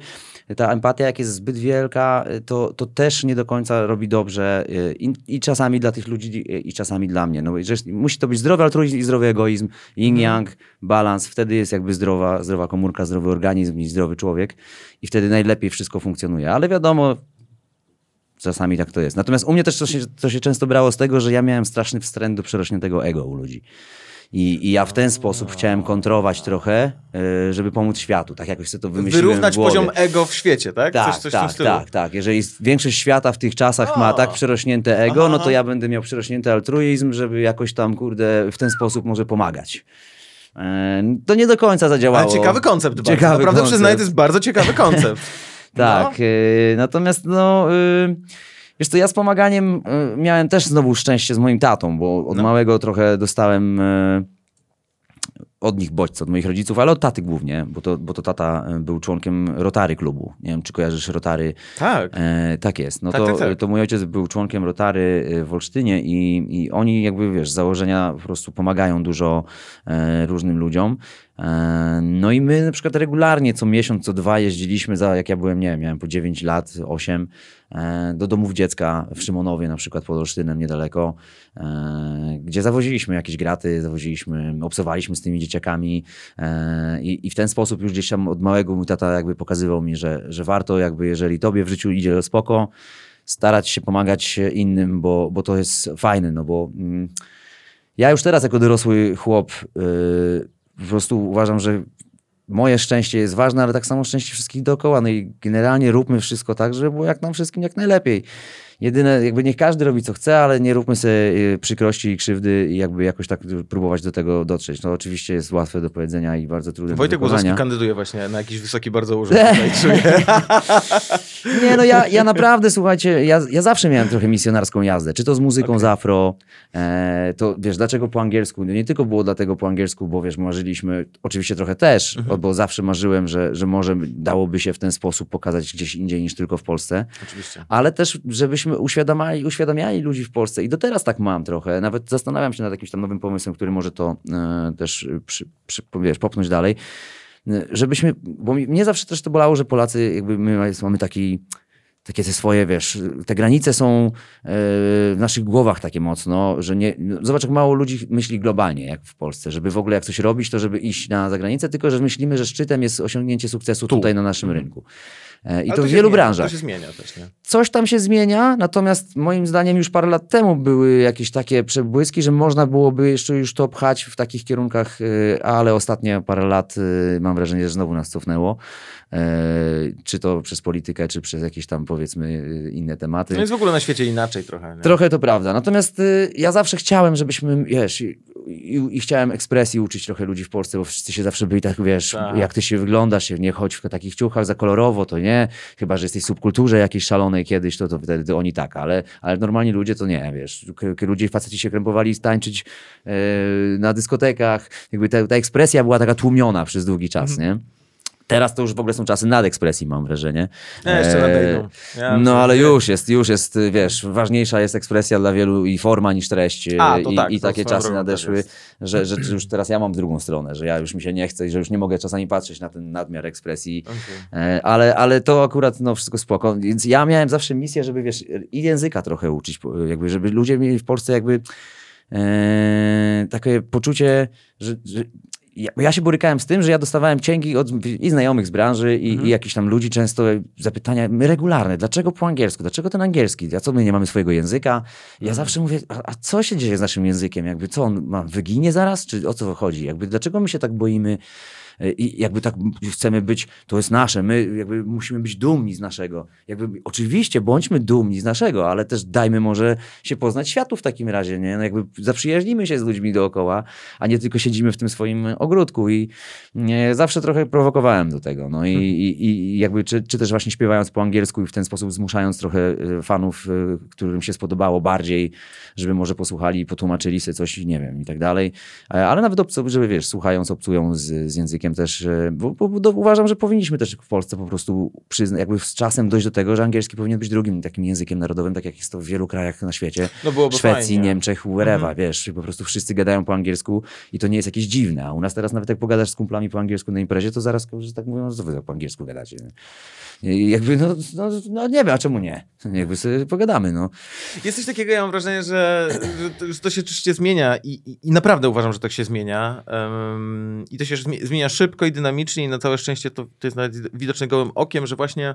ta empatia jak jest zbyt wielka, y, to, to też nie do końca robi dobrze i, i czasami dla tych ludzi, i czasami dla mnie. No, musi to być zdrowy altruizm i zdrowy egoizm, yin-yang, balans, wtedy jest jakby zdrowa, zdrowa komórka, zdrowy organizm i zdrowy człowiek i wtedy najlepiej wszystko funkcjonuje. Ale wiadomo, Czasami tak to jest. Natomiast u mnie też to się, to się często brało z tego, że ja miałem straszny wstręt do przerośniętego ego u ludzi. I, I ja w ten sposób chciałem kontrować trochę, y, żeby pomóc światu. Tak jakoś sobie to wymyśliłem Wyrównać poziom ego w świecie, tak? Tak, coś, coś tak, tak, tak. Jeżeli większość świata w tych czasach ma A. tak przerośnięte ego, Aha, no to ja będę miał przerośnięty altruizm, żeby jakoś tam, kurde, w ten sposób może pomagać. E, To nie do końca zadziałało. Ale ciekawy koncept. bardzo. Ciekawy Naprawdę koncept. przyznaję, to jest bardzo ciekawy koncept. Tak, y, natomiast no... Y, Wiesz co, ja z pomaganiem y, miałem też znowu szczęście z moim tatą, bo od No. małego trochę dostałem y, od nich bodźce, od moich rodziców, ale od taty głównie, bo to, bo to tata y, był członkiem Rotary klubu. Nie wiem, czy kojarzysz Rotary. Tak. E, tak jest. No Tak, to, tak, tak. to mój ojciec był członkiem Rotary y, w Olsztynie i, i oni jakby, wiesz, z założenia po prostu pomagają dużo e, różnym ludziom. E, no i my na przykład regularnie co miesiąc, co dwa jeździliśmy za, jak ja byłem, nie wiem, miałem po 9 lat, 8, e, do domów dziecka w Szymonowie na przykład pod Olsztynem niedaleko, e, gdzie zawoziliśmy jakieś graty, zawoziliśmy, obsowaliśmy z tymi dzieciakami i, i w ten sposób już gdzieś tam od małego mój tata jakby pokazywał mi, że, że warto jakby, jeżeli tobie w życiu idzie spoko, starać się pomagać innym, bo, bo to jest fajne, no bo mm, ja już teraz jako dorosły chłop yy, po prostu uważam, że moje szczęście jest ważne, ale tak samo szczęście wszystkich dookoła. No i generalnie róbmy wszystko tak, żeby było jak nam wszystkim jak najlepiej. Jedyne, jakby niech każdy robi co chce, ale nie róbmy sobie y, przykrości i krzywdy i jakby jakoś tak próbować do tego dotrzeć. No oczywiście jest łatwe do powiedzenia i bardzo trudne Wojtek. Łozowski kandyduje właśnie na jakiś wysoki bardzo urząd. Nie, no ja, ja naprawdę, słuchajcie, ja, ja zawsze miałem trochę misjonarską jazdę. Czy to z muzyką z afro, e, to wiesz, dlaczego po angielsku? No nie tylko było dlatego po angielsku, bo wiesz, marzyliśmy, oczywiście trochę też, Mhm. bo zawsze marzyłem, że, że może dałoby się w ten sposób pokazać gdzieś indziej niż tylko w Polsce. Oczywiście. Ale też, żebyśmy uświadamiali, uświadamiali ludzi w Polsce. I do teraz tak mam trochę. Nawet zastanawiam się nad jakimś tam nowym pomysłem, który może to e, też przy, przy, wiesz, popchnąć dalej. E, Żebyśmy, bo mi- mnie zawsze też to bolało, że Polacy jakby my mamy taki takie te swoje, wiesz, te granice są e, w naszych głowach takie mocno, że nie, no, zobacz jak mało ludzi myśli globalnie, jak w Polsce, żeby w ogóle jak coś robić, to żeby iść na zagranicę, tylko że myślimy, że szczytem jest osiągnięcie sukcesu Tu. tutaj na naszym rynku. E, I Ale to w wielu zmienia, branżach To się zmienia też, nie? coś tam się zmienia, natomiast moim zdaniem już parę lat temu były jakieś takie przebłyski, że można byłoby jeszcze już to pchać w takich kierunkach, y, ale ostatnie parę lat y, mam wrażenie, że znowu nas cofnęło. E, Czy to przez politykę, czy przez jakieś tam powiedzmy y, inne tematy. No jest w ogóle na świecie inaczej trochę. Nie? Trochę to prawda. Natomiast ja zawsze chciałem, żebyśmy, wiesz, i, i, i chciałem ekspresji uczyć trochę ludzi w Polsce, bo wszyscy się zawsze byli tak, wiesz, Tak. jak ty się wyglądasz, nie chodź w takich ciuchach za kolorowo, to nie. Chyba, że jesteś w subkulturze jakiejś szalonej kiedyś, to, to wtedy oni tak, ale, ale normalni ludzie to nie, wiesz. Ludzie, faceci się krępowali tańczyć e, na dyskotekach. Jakby ta, ta ekspresja była taka tłumiona przez długi czas, Mhm. nie? Teraz to już w ogóle są czasy nadekspresji, mam wrażenie. Nie, jeszcze E, nadejdą. Ja no ale już jest, już jest, wiesz, ważniejsza jest ekspresja dla wielu i forma niż treść. y, A, I, tak, i takie czasy nadeszły, że, że już teraz ja mam drugą stronę, że ja już mi się nie chcę i że już nie mogę czasami patrzeć na ten nadmiar ekspresji. Okej. E, Ale, ale to akurat no, wszystko spoko. Więc ja miałem zawsze misję, żeby wiesz, i języka trochę uczyć, jakby, żeby ludzie mieli w Polsce jakby e, takie poczucie, że, że ja, ja się borykałem z tym, że ja dostawałem cięgi od i znajomych z branży i, Mhm. i jakichś tam ludzi, często zapytania regularne, dlaczego po angielsku, dlaczego ten angielski, a co my nie mamy swojego języka? Ja Mhm. zawsze mówię, a, a co się dzieje z naszym językiem? Jakby co, on ma, wyginie zaraz? Czy o co chodzi? Jakby dlaczego my się tak boimy E, i jakby tak chcemy być, to jest nasze, my jakby musimy być dumni z naszego. Jakby oczywiście bądźmy dumni z naszego, ale też dajmy może się poznać światu w takim razie, nie? No jakby zaprzyjaźnimy się z ludźmi dookoła, a nie tylko siedzimy w tym swoim ogródku i nie, zawsze trochę prowokowałem do tego, no i, i, i jakby czy, czy też właśnie śpiewając po angielsku i w ten sposób zmuszając trochę e, fanów, e, którym się spodobało bardziej, żeby może posłuchali i potłumaczyli sobie coś, nie wiem, i tak dalej, E, ale nawet żeby wiesz, słuchając, obcują z, z językiem też, e, bo, bo, bo uważam, że powinniśmy też w Polsce po prostu przyznać, jakby z czasem dojść do tego, że angielski powinien być drugim takim językiem narodowym, tak jak jest to w wielu krajach na świecie. No Szwecji, fajnie. Niemczech, wherever, wiesz, po prostu wszyscy gadają po angielsku i to nie jest jakieś dziwne, a u nas teraz nawet jak pogadasz z kumplami po angielsku na imprezie, to zaraz, że tak mówią, co wy po angielsku gadacie. I jakby, no, no, no nie wiem, a czemu nie? Jakby sobie pogadamy, no. Jest coś takiego, ja mam wrażenie, że, że, to, że to się oczywiście zmienia i, i, i naprawdę uważam, że tak się zmienia. Em, I to się zmie- zmienia szybko i dynamicznie i na całe szczęście to, to jest nawet widoczne gołym okiem, że właśnie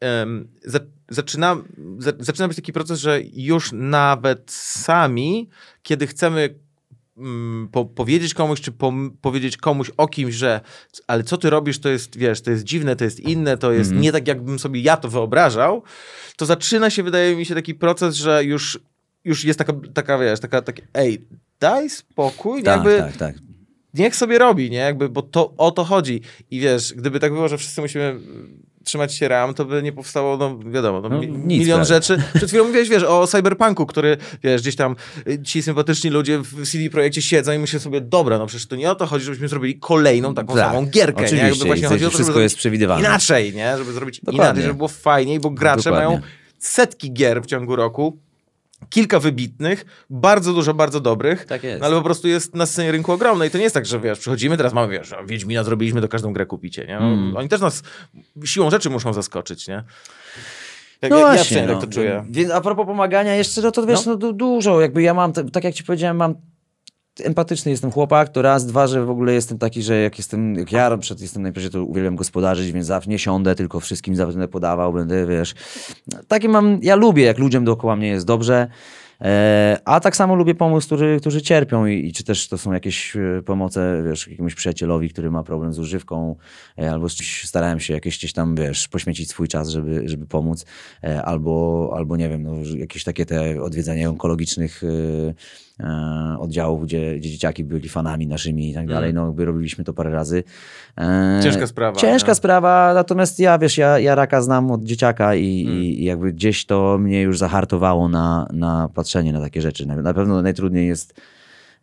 em, za, zaczyna, za, zaczyna być taki proces, że już nawet sami, kiedy chcemy mm, po, powiedzieć komuś, czy pom- powiedzieć komuś o kimś, że ale co ty robisz, to jest, wiesz, to jest dziwne, to jest inne, to jest Mhm. nie tak, jakbym sobie ja to wyobrażał, to zaczyna się, wydaje mi się, taki proces, że już, już jest taka, taka wiesz, taka, takie, ej, daj spokój, Tak, jakby tak, tak. Niech sobie robi, nie, jakby, bo to o to chodzi. I wiesz, gdyby tak było, że wszyscy musimy mm, trzymać się ram, to by nie powstało, no wiadomo, no, No, mi- nic milion prawie. rzeczy. Przed chwilą mówiłeś, wiesz, o Cyberpunku, który, wiesz, gdzieś tam y, ci sympatyczni ludzie w CD Projekcie siedzą i myślą sobie, dobra, no przecież to nie o to chodzi, żebyśmy zrobili kolejną taką Tak, samą gierkę, nie? Oczywiście, Jakby właśnie chodzi o to, wszystko jest zrobić przewidywalne. inaczej, nie? Żeby zrobić Dokładnie. inaczej, żeby było fajniej, bo gracze Dokładnie. mają setki gier w ciągu roku, kilka wybitnych, bardzo dużo, bardzo dobrych, Tak no ale po prostu jest na scenie rynku ogromne i to nie jest tak, że wiesz, przychodzimy, teraz mamy, wiesz, Wiedźmina zrobiliśmy, to każdą grę kupicie, nie? No, Mm. Oni też nas siłą rzeczy muszą zaskoczyć, nie? Jak, No ja, ja właśnie, przynajmniej no. tak to czuję. Więc a propos pomagania jeszcze, no to wiesz, no, du- dużo, jakby ja mam, tak jak ci powiedziałem, mam empatyczny jestem chłopak, to raz, dwa, że w ogóle jestem taki, że jak jestem, jak ja przykład jestem najpierw, to uwielbiam gospodarzyć, więc zawsze nie siądę, tylko wszystkim zawsze będę podawał, będę, wiesz, takie mam, ja lubię, jak ludziom dookoła mnie jest dobrze, E, a tak samo lubię pomóc, którzy, którzy cierpią i, i czy też to są jakieś e, pomoce, wiesz, jakiemuś przyjacielowi, który ma problem z używką, e, albo starałem się jakieś gdzieś tam, wiesz, poświęcić swój czas, żeby, żeby pomóc, e, albo, albo nie wiem, no, jakieś takie te odwiedzanie onkologicznych e, oddziałów, gdzie, gdzie dzieciaki byli fanami naszymi i tak dalej, no jakby robiliśmy to parę razy. E, Ciężka sprawa, Ciężka nie? sprawa, natomiast ja, wiesz, ja, ja raka znam od dzieciaka i, Mm. i, i jakby gdzieś to mnie już zahartowało na, na patrzenie na takie rzeczy. Na, na pewno najtrudniej jest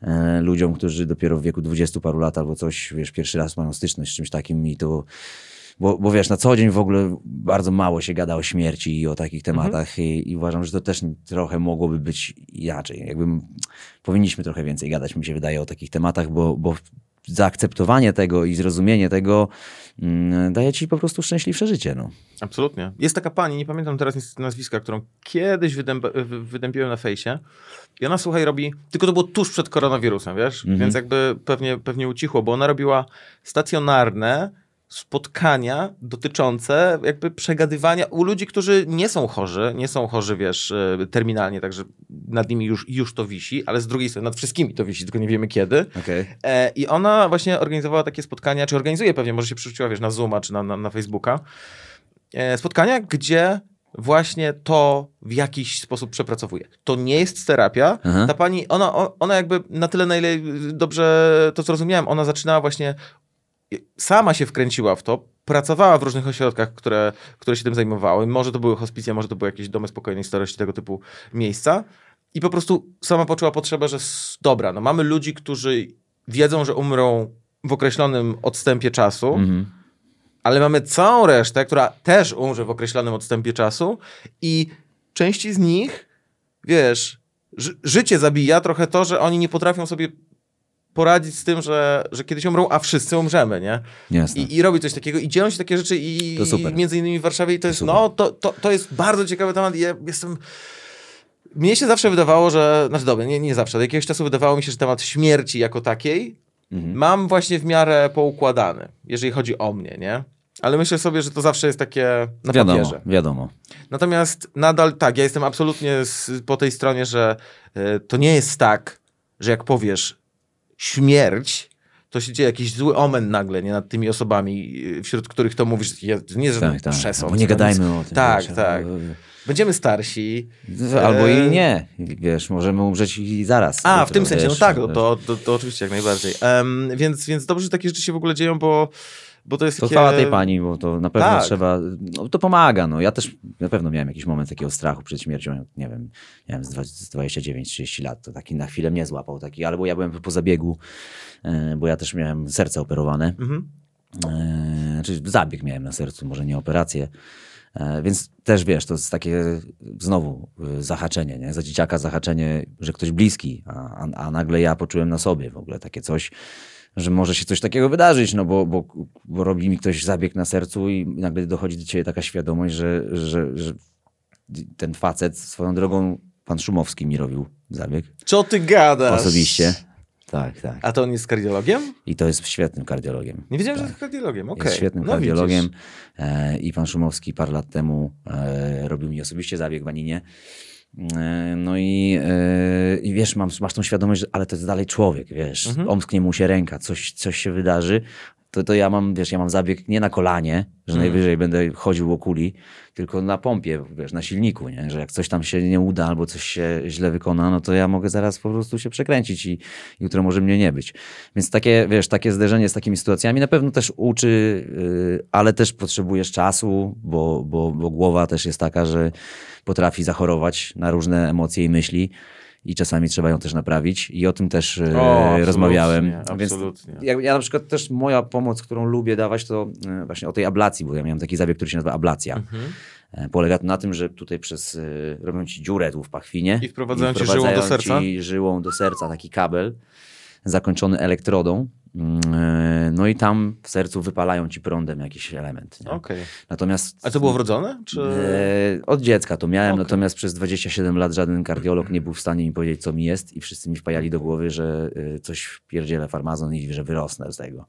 e, ludziom, którzy dopiero w wieku 20 paru lat albo coś, wiesz, pierwszy raz mają styczność z czymś takim i to... Bo, bo wiesz, na co dzień w ogóle bardzo mało się gada o śmierci i o takich tematach i, i uważam, że to też trochę mogłoby być inaczej. Jakby powinniśmy trochę więcej gadać, mi się wydaje, o takich tematach, bo, bo zaakceptowanie tego i zrozumienie tego mm, daje ci po prostu szczęśliwsze życie. No. Absolutnie. Jest taka pani, nie pamiętam teraz nazwiska, którą kiedyś wydęp wy- wydępiłem na fejsie. I ona, słuchaj, robi, tylko to było tuż przed koronawirusem, wiesz? Mhm. Więc jakby pewnie, pewnie ucichło, bo ona robiła stacjonarne spotkania dotyczące jakby przegadywania u ludzi, którzy nie są chorzy, nie są chorzy, wiesz, e, terminalnie, także nad nimi już, już to wisi, ale z drugiej strony nad wszystkimi to wisi, tylko nie wiemy kiedy. Okay. E, I ona właśnie organizowała takie spotkania, czy organizuje pewnie, może się przerzuciła, wiesz, na Zooma czy na, na, na Facebooka. E, spotkania, gdzie właśnie to w jakiś sposób przepracowuje. To nie jest terapia. Aha. Ta pani, ona, ona jakby na tyle, na ile dobrze to zrozumiałem, ona zaczynała właśnie, sama się wkręciła w to, pracowała w różnych ośrodkach, które, które się tym zajmowały. Może to były hospicja, może to były jakieś domy spokojnej starości, tego typu miejsca. I po prostu sama poczuła potrzebę, że dobra, no mamy ludzi, którzy wiedzą, że umrą w określonym odstępie czasu, Mhm. ale mamy całą resztę, która też umrze w określonym odstępie czasu i części z nich, wiesz, ży- życie zabija trochę to, że oni nie potrafią sobie poradzić z tym, że, że kiedyś umrą, a wszyscy umrzemy, nie? Jasne. I, I robi coś takiego i dzieją się takie rzeczy i, To i między innymi w Warszawie i to jest, super. no, to, to, to jest bardzo ciekawy temat i ja jestem... Mnie się zawsze wydawało, że, znaczy dobra, nie, nie zawsze, od jakiegoś czasu wydawało mi się, że temat śmierci jako takiej Mhm. mam właśnie w miarę poukładany, jeżeli chodzi o mnie, nie? Ale myślę sobie, że to zawsze jest takie na wiadomo, papierze. wiadomo. Natomiast nadal tak, ja jestem absolutnie z, po tej stronie, że e, to nie jest tak, że jak powiesz śmierć, to się dzieje jakiś zły omen nagle, nie nad tymi osobami, e, wśród których to mówisz, nie jest Tak, żaden tak. przesąd. Bo nie nic. gadajmy o tym. Tak, wiesz, tak. Będziemy starsi. Albo E, i nie. Wiesz, możemy umrzeć i zaraz. A, jutro, w tym sensie, no wiesz, tak, no to, to, to oczywiście jak najbardziej. Em, więc, więc dobrze, że takie rzeczy się w ogóle dzieją, bo, bo to jest To takie... chwała tej pani, bo to na pewno Tak. trzeba, no to pomaga, no. Ja też na pewno miałem jakiś moment takiego strachu przed śmiercią, nie wiem, z 29-30 lat, to taki na chwilę mnie złapał taki, albo ja byłem po zabiegu, e, bo ja też miałem serce operowane, Mhm. e, czyli zabieg miałem na sercu, może nie operację, e, więc też wiesz, to jest takie znowu zahaczenie, nie? Za dzieciaka zahaczenie, że ktoś bliski, a, a, a nagle ja poczułem na sobie w ogóle takie coś, że może się coś takiego wydarzyć, no bo, bo, bo robi mi ktoś zabieg na sercu i nagle dochodzi do ciebie taka świadomość, że, że, że ten facet swoją drogą, pan Szumowski mi robił zabieg Co ty gadasz? osobiście. Tak, tak. A to on jest kardiologiem? I to jest świetnym kardiologiem. Nie wiedziałem, że jest kardiologiem, okej. Jest świetnym No kardiologiem widzisz. e, i pan Szumowski parę lat temu e, robił mi osobiście zabieg w Aninie. E, No i, e, i wiesz, mam, masz tą świadomość, że, ale to jest dalej człowiek, wiesz, Mhm. omsknie mu się ręka, coś, coś się wydarzy, to, to ja mam, wiesz, ja mam zabieg nie na kolanie, że Mhm. najwyżej będę chodził o kuli, tylko na pompie, wiesz, na silniku, nie? że jak coś tam się nie uda albo coś się źle wykona, no to ja mogę zaraz po prostu się przekręcić i jutro może mnie nie być. Więc takie, wiesz, takie zderzenie z takimi sytuacjami na pewno też uczy, yy, ale też potrzebujesz czasu, bo, bo, bo głowa też jest taka, że potrafi zachorować na różne emocje i myśli i czasami trzeba ją też naprawić i o tym też yy, O, absolutnie, rozmawiałem. absolutnie. Więc ja, ja na przykład też moja pomoc, którą lubię dawać, to yy, właśnie o tej ablacji, bo ja miałem taki zabieg, który się nazywa ablacja. Mhm. E, Polega to na tym, że tutaj przez, robią ci dziurę tu w pachwinie. I wprowadzają ci żyłą do serca? ci żyłą do serca taki kabel zakończony elektrodą e, No i tam w sercu wypalają ci prądem jakiś element. Nie? Okej. Natomiast A to było wrodzone? Czy... E, od dziecka to miałem, Okej. natomiast przez 27 lat żaden kardiolog nie był w stanie mi powiedzieć, co mi jest i wszyscy mi wpajali do głowy, że y, coś pierdzielę farmazon i że wyrosnę z tego.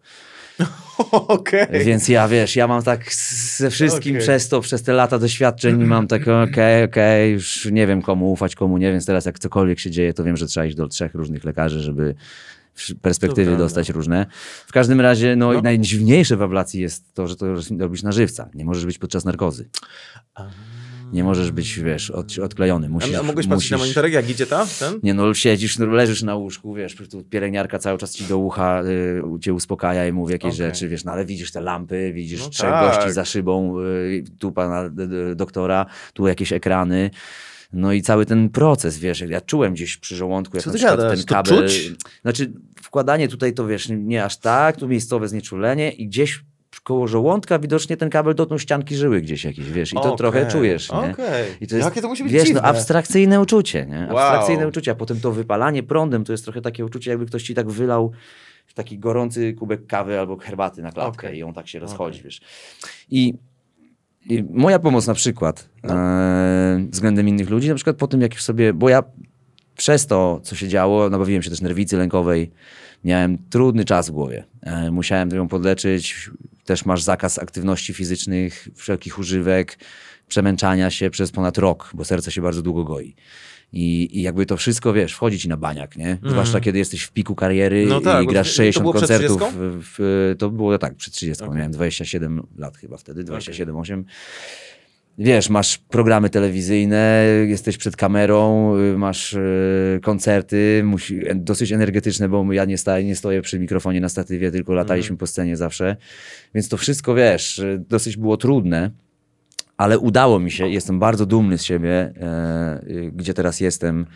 Okej. Więc ja, wiesz, ja mam tak ze wszystkim przez to, przez te lata doświadczeń mam tak, okej, okej, już nie wiem komu ufać, komu nie, więc teraz jak cokolwiek się dzieje, to wiem, że trzeba iść do trzech różnych lekarzy, żeby perspektywy prawda. dostać różne. W każdym razie, no, No. i najdziwniejsze w ablacji jest to, że to robisz na żywca. Nie możesz być podczas narkozy. Nie możesz być, wiesz, od, odklejony. Musisz, A, a mogłeś patrzeć na musisz- monitorek, jak idzie ta? Ten? nie no, siedzisz, no, leżysz na łóżku, wiesz, tu pielęgniarka cały czas ci do ucha y, cię uspokaja i mówi jakieś Okej. rzeczy, wiesz, no ale widzisz te lampy, widzisz No trzech tak. gości za szybą, y, tu pana doktora, tu jakieś ekrany. No i cały ten proces, wiesz, ja czułem gdzieś przy żołądku, jak Co na ten To kabel... czuć? Znaczy, wkładanie tutaj to, wiesz, nie aż tak, tu miejscowe znieczulenie i gdzieś koło żołądka widocznie ten kabel dotknął ścianki żyły gdzieś jakieś, wiesz, i to Okej, trochę czujesz, nie? Okej. I to jest, Jakie to musi być wiesz, dziwne. no abstrakcyjne uczucie, nie? Wow. Abstrakcyjne uczucie, a potem to wypalanie prądem to jest trochę takie uczucie, jakby ktoś ci tak wylał taki gorący kubek kawy albo herbaty na klatkę Okej. i on tak się rozchodzi, wiesz. I, I moja pomoc na przykład No. e, względem innych ludzi, na przykład po tym, jak już sobie, bo ja przez to, co się działo, nabawiłem się też nerwicy lękowej, miałem trudny czas w głowie. E, musiałem ją podleczyć, też masz zakaz aktywności fizycznych, wszelkich używek, przemęczania się przez ponad rok, bo serce się bardzo długo goi. I, I jakby to wszystko, wiesz, wchodzi ci na baniak, nie? Zwłaszcza kiedy jesteś w piku kariery. No tak, i grasz to 60 było przed koncertów. 30? W, w, to było tak, przed 30. Okej. Miałem 27 lat chyba wtedy, 27, 8. Wiesz, masz programy telewizyjne, jesteś przed kamerą, y, masz y, koncerty, musi, e, dosyć energetyczne, bo ja nie, sta, nie stoję przy mikrofonie na statywie, tylko lataliśmy po scenie zawsze. Więc to wszystko, wiesz, y, dosyć było trudne, ale udało mi się, jestem bardzo dumny z siebie, e, gdzie teraz jestem,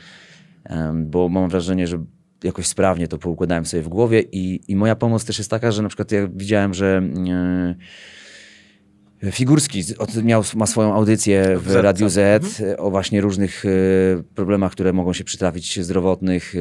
em, bo mam wrażenie, że jakoś sprawnie to poukładałem sobie w głowie i, i moja pomoc też jest taka, że na przykład ja widziałem, że... e, Figurski miał, ma swoją audycję w. Radiu Z e, o właśnie różnych e, problemach, które mogą się przytrafić zdrowotnych,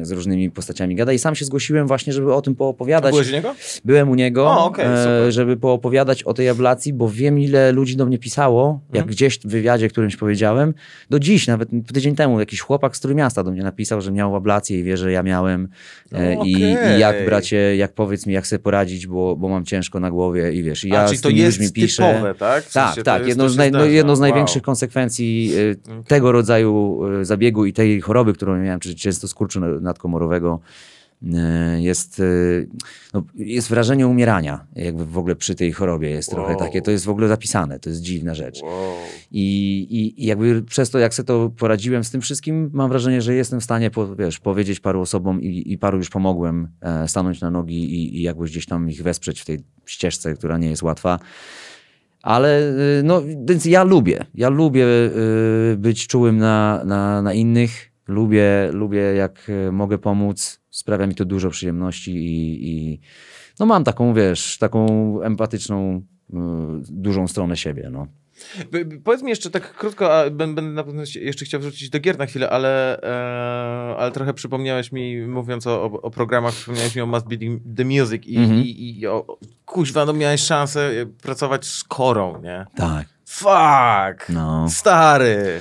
e, z różnymi postaciami gada i sam się zgłosiłem właśnie, żeby o tym poopowiadać. Byłeś u niego? Byłem u niego, O, super. żeby poopowiadać o tej ablacji, bo wiem, ile ludzi do mnie pisało, jak Mhm. gdzieś w wywiadzie którymś powiedziałem. Do dziś, nawet tydzień temu, jakiś chłopak z Trójmiasta do mnie napisał, że miał ablację i wie, że ja miałem. E, O, i, okej. I jak, bracie, jak powiedz mi, jak sobie poradzić, bo, bo mam ciężko na głowie i wiesz, i ja A, z czyli to tymi piszę. typowe, tak? W Tak, sensie to tak. jest- Jedno, z, naj, no, jedno z Wow. największych konsekwencji y, tego rodzaju y, zabiegu i tej choroby, którą miałem, czyli często skurczu na- nadkomorowego, jest, y, no, jest wrażenie umierania. Jakby w ogóle przy tej chorobie jest trochę Wow. takie. To jest w ogóle zapisane. To jest dziwna rzecz. Wow. I, i, I jakby przez to, jak sobie to poradziłem z tym wszystkim, mam wrażenie, że jestem w stanie po, wiesz, powiedzieć paru osobom i, i paru już pomogłem e, stanąć na nogi i, i jakby gdzieś tam ich wesprzeć w tej ścieżce, która nie jest łatwa. Ale y, no, więc ja lubię. Ja lubię y, być czułym na, na, na innych. Lubię, lubię, jak mogę pomóc. Sprawia mi to dużo przyjemności i, i no mam taką, wiesz, taką empatyczną, y, dużą stronę siebie. No. Powiedz mi jeszcze tak krótko, a bę- będę na pewno jeszcze chciał wrócić do gier na chwilę, ale, e, ale trochę przypomniałeś mi, mówiąc o, o, programach, przypomniałeś mi o Must Be The Music i, Mhm. i, i o, kuźwa, no miałeś szansę e, pracować z Korą, nie? Tak. Fuck! No. Stary!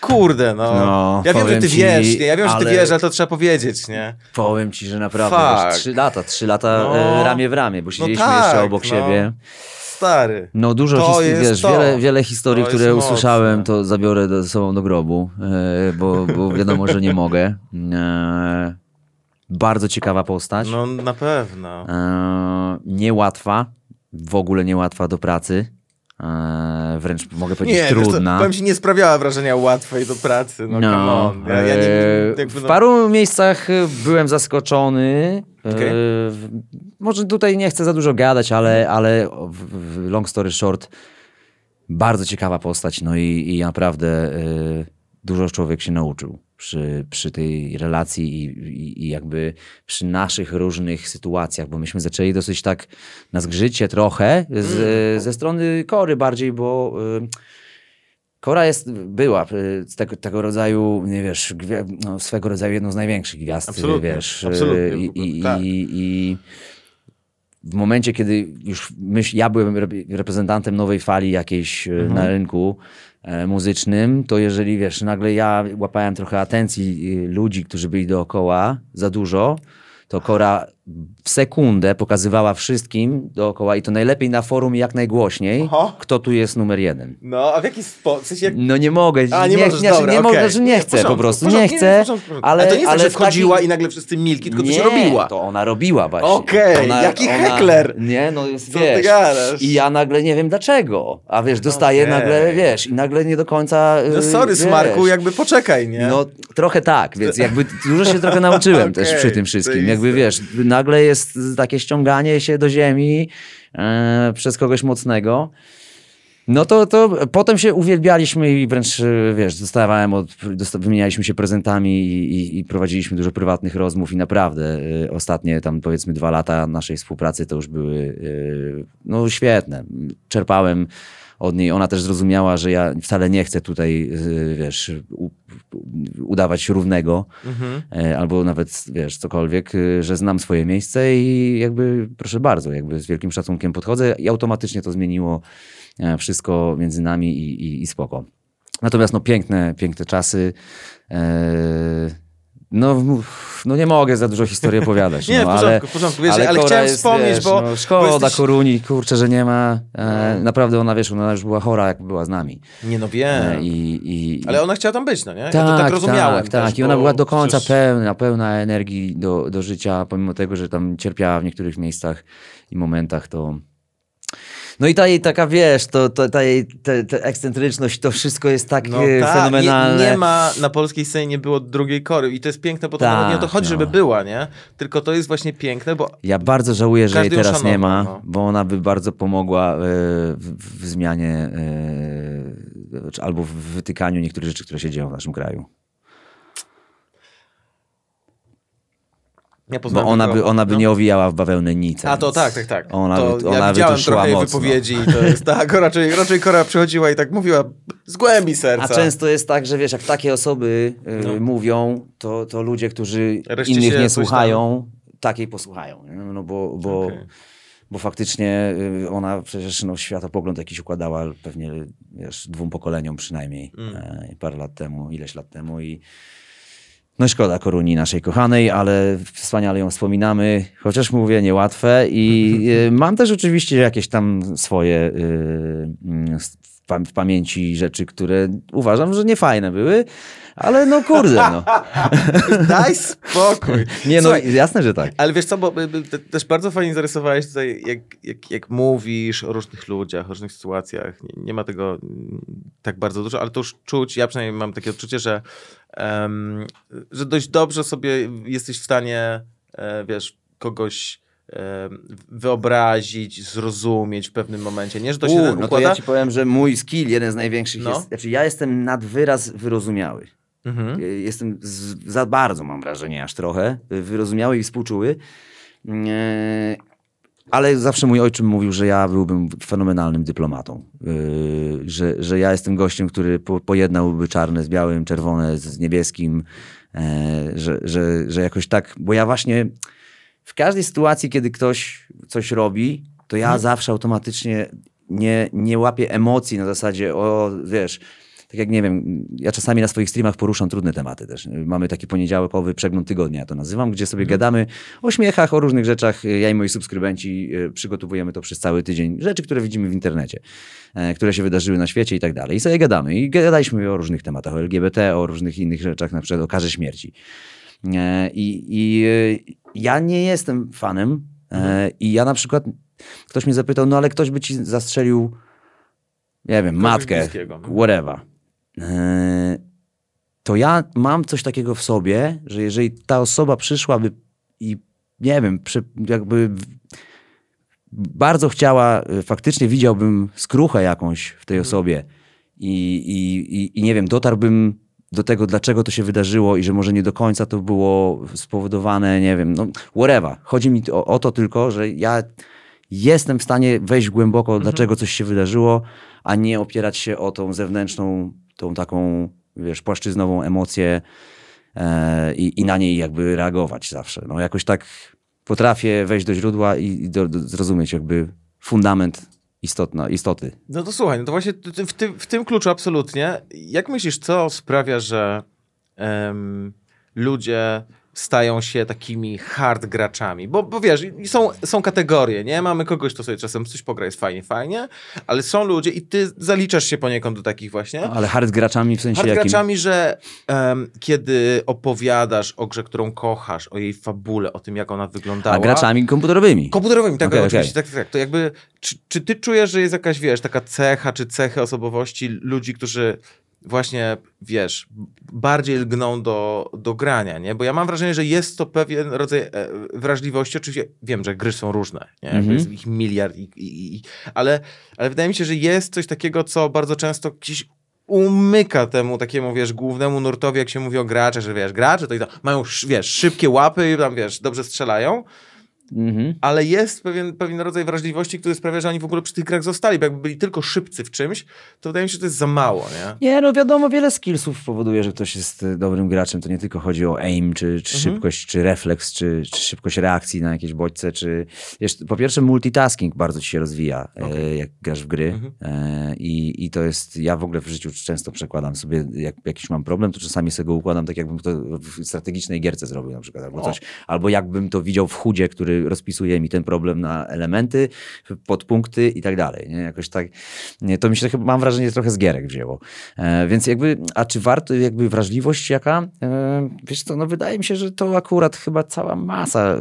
Kurde, no. No, ja wiem, że ty ci, wiesz, nie? Ja wiem, że ty wiesz, ale to trzeba powiedzieć, nie? Powiem ci, że naprawdę trzy lata, trzy lata No. e, ramię w ramię, bo siedzieliśmy tak, jeszcze obok no. siebie. Stary. No dużo To historii, wiesz, to. wiele, wiele historii, To które usłyszałem, mocne. to zabiorę ze sobą do grobu, e, bo, bo wiadomo, że nie mogę. E, bardzo ciekawa postać. No na pewno. Niełatwa, w ogóle niełatwa do pracy. E, wręcz mogę powiedzieć Nie, trudna. powiem ci, nie sprawiała wrażenia łatwej do pracy, no, on. Ja, ja nie, e, jakby, w no, paru miejscach e, byłem zaskoczony. E, w- może tutaj nie chcę za dużo gadać, ale, ale w, w long story short, bardzo ciekawa postać, no i, i naprawdę e, dużo człowiek się nauczył przy, przy tej relacji i, i, i jakby przy naszych różnych sytuacjach, bo myśmy zaczęli dosyć tak na zgrzycie trochę z, ze strony Kory bardziej, bo... e, Kora jest, była y, z tego, tego rodzaju, nie wiesz, no, swego rodzaju jedną z największych gwiazd, Absolutnie, wiesz. y, absolutnie, I, i, tak. i, i w momencie, kiedy już myśl, ja byłem rep- reprezentantem nowej fali jakiejś y, Mhm. na rynku e, muzycznym, to jeżeli, wiesz, nagle ja łapałem trochę atencji y, ludzi, którzy byli dookoła za dużo, to Kora w sekundę pokazywała wszystkim dookoła i to najlepiej na forum i jak najgłośniej, kto tu jest numer jeden. No, a w jaki sposób? W sensie. No nie mogę. A, nie, możesz, nie, dobra, nie, okej. mogę, że nie chcę porządku, po prostu, porządku, nie chcę. ale, ale to nie jest ale tak, że wchodziła i nagle wszyscy milki, tylko nie, coś robiła. to ona robiła właśnie. Okej, Ona- jaki ona- hekler. Nie, no jest, Co wiesz. I ja nagle nie wiem dlaczego. A wiesz, dostaję Okej. nagle, wiesz, i nagle nie do końca... No y, sorry, wiesz. Smarku, jakby poczekaj, nie? No trochę tak, więc jakby dużo się trochę nauczyłem też Okej, przy tym wszystkim. Jakby wiesz, nagle jest takie ściąganie się do ziemi e, przez kogoś mocnego. No to, to potem się uwielbialiśmy i wręcz, e, wiesz, dostawałem od, dosta, wymienialiśmy się prezentami i, i, i prowadziliśmy dużo prywatnych rozmów i naprawdę e, ostatnie tam powiedzmy dwa lata naszej współpracy to już były e, no świetne. Czerpałem od niej. Ona też zrozumiała, że ja wcale nie chcę tutaj, e, wiesz, u, udawać równego, e, albo nawet, wiesz, cokolwiek, e, że znam swoje miejsce i jakby, proszę bardzo, jakby z wielkim szacunkiem podchodzę i automatycznie to zmieniło e, wszystko między nami i, i, i spoko. Natomiast no piękne, piękne czasy. E, no, no nie mogę za dużo historii opowiadać. Nie, no, w porządku, ale, w porządku. Wiesz, ale Kora chciałem jest, wspomnieć, wiesz, bo- No, bo szkoda jesteś- Koruni, kurczę, że nie ma. E, naprawdę ona, wiesz, ona już była chora, jak była z nami. Nie no E, wiem. i, i, Ale ona chciała tam być, no nie? Ja tak, to tak rozumiałem Tak, tak. też, I ona bo była do końca przecież- pełna, pełna energii do, do życia, pomimo tego, że tam cierpiała w niektórych miejscach i momentach, to... No i ta jej taka, wiesz, to, to, ta jej te, te ekscentryczność, to wszystko jest tak No tak, fenomenalne. Nie, nie ma, na polskiej scenie nie było drugiej kory i to jest piękne, bo to Tak, nie o to chodzi, no. żeby była, nie? Tylko to jest właśnie piękne, bo Ja bardzo żałuję, że jej teraz nie ma, no. bo ona by bardzo pomogła e, w, w zmianie czy albo w wytykaniu niektórych rzeczy, które się dzieją w naszym kraju. Ja Bo ona by, ona by no. nie owijała w bawełnę nic. A to tak, tak, tak. Ona to by, ja ona by widziałem trochę mocno. wypowiedzi i to jest tak, raczej, raczej Kora przychodziła i tak mówiła z głębi serca. A często jest tak, że wiesz, jak takie osoby y, No. mówią, to, to ludzie, którzy Reszcie innych nie coś tam- słuchają, takiej posłuchają. No bo, bo, Okej. bo faktycznie y, ona przecież no, światopogląd jakiś układała pewnie wiesz, dwóm pokoleniom przynajmniej Mm. e, parę lat temu, ileś lat temu i no szkoda Koruni naszej kochanej, ale wspaniale ją wspominamy, chociaż mówię niełatwe i y, mam też oczywiście jakieś tam swoje y, mm, w, pam- w pamięci rzeczy, które uważam, że nie fajne były, ale no kurde, no. Daj spokój. Nie no, Słuchaj, jasne, że tak. Ale wiesz co, bo też bardzo fajnie zarysowałeś tutaj, jak, jak, jak mówisz o różnych ludziach, o różnych sytuacjach. Nie, nie ma tego mm, tak bardzo dużo, ale to już czuć, ja przynajmniej mam takie odczucie, że, em, że dość dobrze sobie jesteś w stanie, e, wiesz, kogoś em, wyobrazić, zrozumieć w pewnym momencie. Nie, że to się U, tak no to układa. ja ci powiem, że mój skill, jeden z największych No. jest, znaczy ja jestem nad wyraz wyrozumiały. Mhm. Jestem z, za bardzo, mam wrażenie, aż trochę wyrozumiały i współczuły. Nie, ale zawsze mój ojczym mówił, że ja byłbym fenomenalnym dyplomatą. Y, że, że ja jestem gościem, który po, pojednałby czarne z białym, czerwone z niebieskim. e, że, że, że jakoś tak, bo ja właśnie w każdej sytuacji, kiedy ktoś coś robi, to ja zawsze automatycznie nie, nie łapię emocji na zasadzie, o wiesz, tak jak nie wiem, ja czasami na swoich streamach poruszam trudne tematy też. Mamy taki poniedziałkowy przegląd tygodnia, ja to nazywam, gdzie sobie gadamy o śmiechach, o różnych rzeczach. Ja i moi subskrybenci e, przygotowujemy to przez cały tydzień. Rzeczy, które widzimy w internecie, e, które się wydarzyły na świecie i tak dalej. I sobie gadamy. I gadaliśmy o różnych tematach, o LGBT, o różnych innych rzeczach, na przykład o karze śmierci. E, I, i ja nie jestem fanem. E, I ja na przykład, ktoś mnie zapytał, no ale ktoś by ci zastrzelił, nie wiem, matkę, bliskiego, no. whatever. E, To ja mam coś takiego w sobie, że jeżeli ta osoba przyszłaby i nie wiem, jakby bardzo chciała, e, faktycznie widziałbym skruchę jakąś w tej osobie i, i, i, nie wiem, dotarłbym do tego, dlaczego to się wydarzyło i że może nie do końca to było spowodowane, nie wiem, no whatever. Chodzi mi o, o to tylko, że ja, jestem w stanie wejść głęboko, dlaczego coś się wydarzyło, a nie opierać się o tą zewnętrzną, tą taką, wiesz, płaszczyznową emocję e, i, i na niej jakby reagować zawsze. No jakoś tak potrafię wejść do źródła i, i do, do, zrozumieć jakby fundament istotna, istoty. No to słuchaj, no to właśnie w tym, w tym kluczu absolutnie. Jak myślisz, co sprawia, że em, ludzie stają się takimi hard graczami? Bo, bo wiesz, są, są kategorie, nie? Mamy kogoś, kto sobie czasem coś pogra, jest fajnie, fajnie, ale są ludzie i ty zaliczasz się poniekąd do takich właśnie. Ale hard graczami w sensie Hard jakim? graczami, że em, kiedy opowiadasz o grze, którą kochasz, o jej fabule, o tym, jak ona wyglądała. A graczami komputerowymi. Komputerowymi, tak, Okej, oczywiście, okej. tak, tak, tak. To jakby, czy, czy ty czujesz, że jest jakaś, wiesz, taka cecha, czy cechy osobowości ludzi, którzy właśnie, wiesz, bardziej lgną do, do grania, nie? Bo ja mam wrażenie, że jest to pewien rodzaj e, wrażliwości. Oczywiście wiem, że gry są różne, nie? Jakby Mhm. Jest ich miliard, i, i, i, ale, ale wydaje mi się, że jest coś takiego, co bardzo często gdzieś umyka temu takiemu, wiesz, głównemu nurtowi, jak się mówi o graczach, że wiesz, gracze to i to mają, sz- wiesz, szybkie łapy i tam, wiesz, dobrze strzelają, Mhm. ale jest pewien, pewien rodzaj wrażliwości, który sprawia, że oni w ogóle przy tych grach zostali, bo jakby byli tylko szybcy w czymś, to wydaje mi się, że to jest za mało, nie? Nie, no wiadomo, wiele skillsów powoduje, że ktoś jest y, dobrym graczem. To nie tylko chodzi o aim, czy, czy Mhm. szybkość, czy refleks, czy, czy szybkość reakcji na jakieś bodźce, czy... Po pierwsze multitasking bardzo ci się rozwija, e, jak grasz w gry Mhm. e, i, i to jest... Ja w ogóle w życiu często przekładam sobie, jak jakiś mam problem, to czasami sobie go układam tak, jakbym to w strategicznej gierce zrobił na przykład, albo O. coś. Albo jakbym to widział w chudzie, który rozpisuje mi ten problem na elementy, podpunkty i tak dalej. Nie? Jakoś tak, nie, to mi się mam wrażenie, trochę z gierek wzięło. E, więc jakby, a czy warto, jakby wrażliwość jaka? E, wiesz co, no wydaje mi się, że to akurat chyba cała masa e, e,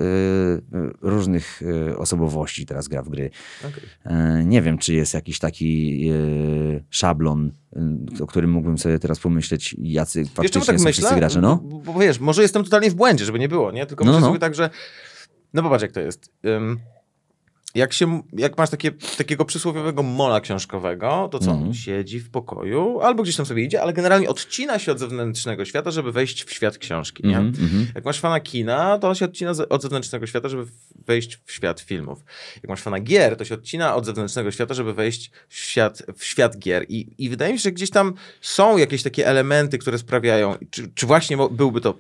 różnych e, osobowości teraz gra w gry. E, nie wiem, czy jest jakiś taki szablon, o którym mógłbym sobie teraz pomyśleć, jacy Wiesz, faktycznie czemu tak są myślę? gracze, no? Bo, bo wiesz, może jestem totalnie w błędzie, żeby nie było, nie? Tylko No, myślę no. sobie tak, że no popatrz jak to jest. Ym, jak, się, jak masz takie, takiego przysłowiowego mola książkowego, to co? Mhm. Siedzi w pokoju albo gdzieś tam sobie idzie, ale generalnie odcina się od zewnętrznego świata, żeby wejść w świat książki, nie? Mhm, mhm. Jak masz fana kina, to on się odcina od zewnętrznego świata, żeby wejść w świat filmów. Jak masz fana gier, to się odcina od zewnętrznego świata, żeby wejść w świat, w świat gier. I, I wydaje mi się, że gdzieś tam są jakieś takie elementy, które sprawiają, czy, czy właśnie byłby to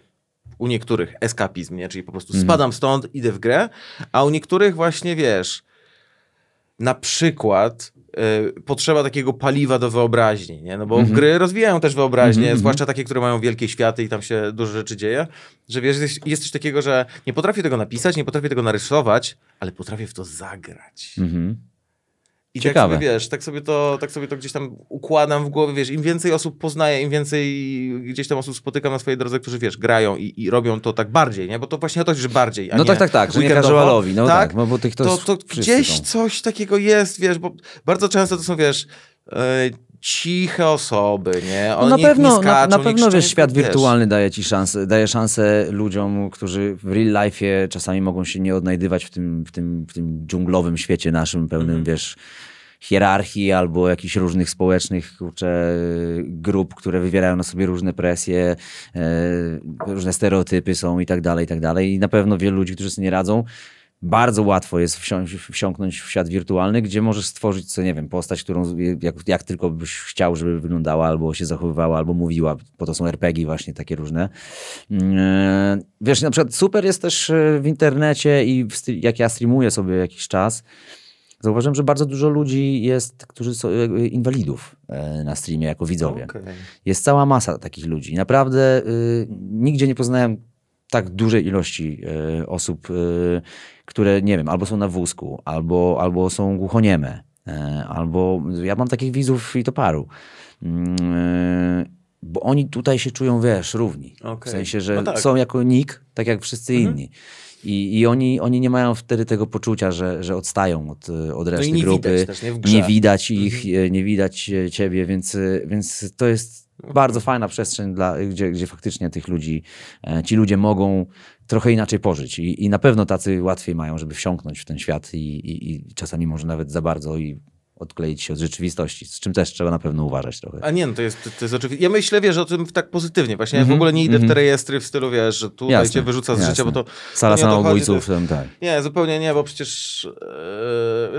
u niektórych eskapizm, nie? czyli po prostu Mhm. spadam stąd, idę w grę, a u niektórych właśnie, wiesz, na przykład y, potrzeba takiego paliwa do wyobraźni, nie? No bo Mhm. gry rozwijają też wyobraźnię, Mhm, zwłaszcza takie, które mają wielkie światy i tam się dużo rzeczy dzieje, że wiesz, jest, jest coś takiego, że nie potrafię tego napisać, nie potrafię tego narysować, ale potrafię w to zagrać. Mhm. I Ciekawe. tak sobie, wiesz, tak sobie, to, tak sobie to gdzieś tam układam w głowie, wiesz, im więcej osób poznaję, im więcej gdzieś tam osób spotykam na swojej drodze, którzy, wiesz, grają i, i robią to tak bardziej, nie? Bo to właśnie o to, że bardziej, No nie tak, tak, tak, że nie casualowi, no tak, no bo tych to, to, to gdzieś są. coś takiego jest, wiesz, bo bardzo często to są, wiesz, e, ciche osoby, nie? No One na niech nie pewno, na, skaczą, na nie pewno wiesz, świat wiesz. wirtualny daje ci szansę, daje szansę ludziom, którzy w real life czasami mogą się nie odnajdywać w tym, w tym, w tym dżunglowym świecie naszym, pełnym, Mhm. wiesz, hierarchii albo jakichś różnych społecznych kurczę, grup, które wywierają na sobie różne presje, e, różne stereotypy są i tak dalej, i tak dalej. I na pewno wielu ludzi, którzy sobie nie radzą, bardzo łatwo jest wsiąknąć w świat wirtualny, gdzie możesz stworzyć, co nie wiem, postać, którą jak, jak tylko byś chciał, żeby wyglądała, albo się zachowywała, albo mówiła. Po to są RPG właśnie takie różne. Mm, Wiesz, na przykład super jest też e, w internecie i jak ja streamuję sobie jakiś czas, zauważyłem, że bardzo dużo ludzi jest, którzy są e, inwalidów e, na streamie jako widzowie. Okej. Jest cała masa takich ludzi. Naprawdę y, nigdzie nie poznałem tak dużej ilości y, osób, y, które, nie wiem, albo są na wózku, albo, albo są głuchonieme, albo ja mam takich widzów i to paru. Mm, bo oni tutaj się czują, wiesz, równi. Okej. W sensie, że No tak. są jako nick, tak jak wszyscy Mhm. inni. I, i oni, oni nie mają wtedy tego poczucia, że, że odstają od, y, od No reszty nie grupy. widać też, nie? Nie widać ich, e, nie widać e, ciebie, więc, więc to jest bardzo fajna przestrzeń, dla, gdzie, gdzie faktycznie tych ludzi, e, ci ludzie mogą trochę inaczej pożyć. I, i na pewno tacy łatwiej mają, żeby wsiąknąć w ten świat i, i, i czasami może nawet za bardzo i odkleić się od rzeczywistości, z czym też trzeba na pewno uważać trochę. A nie, no to jest, to jest oczywiste. Ja myślę, wiesz, o tym tak pozytywnie. Właśnie ja w Mhm, ogóle nie idę w mhm. te rejestry w stylu, wiesz, że tutaj Jasne, cię wyrzuca z jasne. życia, bo to... Sala samobójców, to tam, tak. Nie, zupełnie nie, bo przecież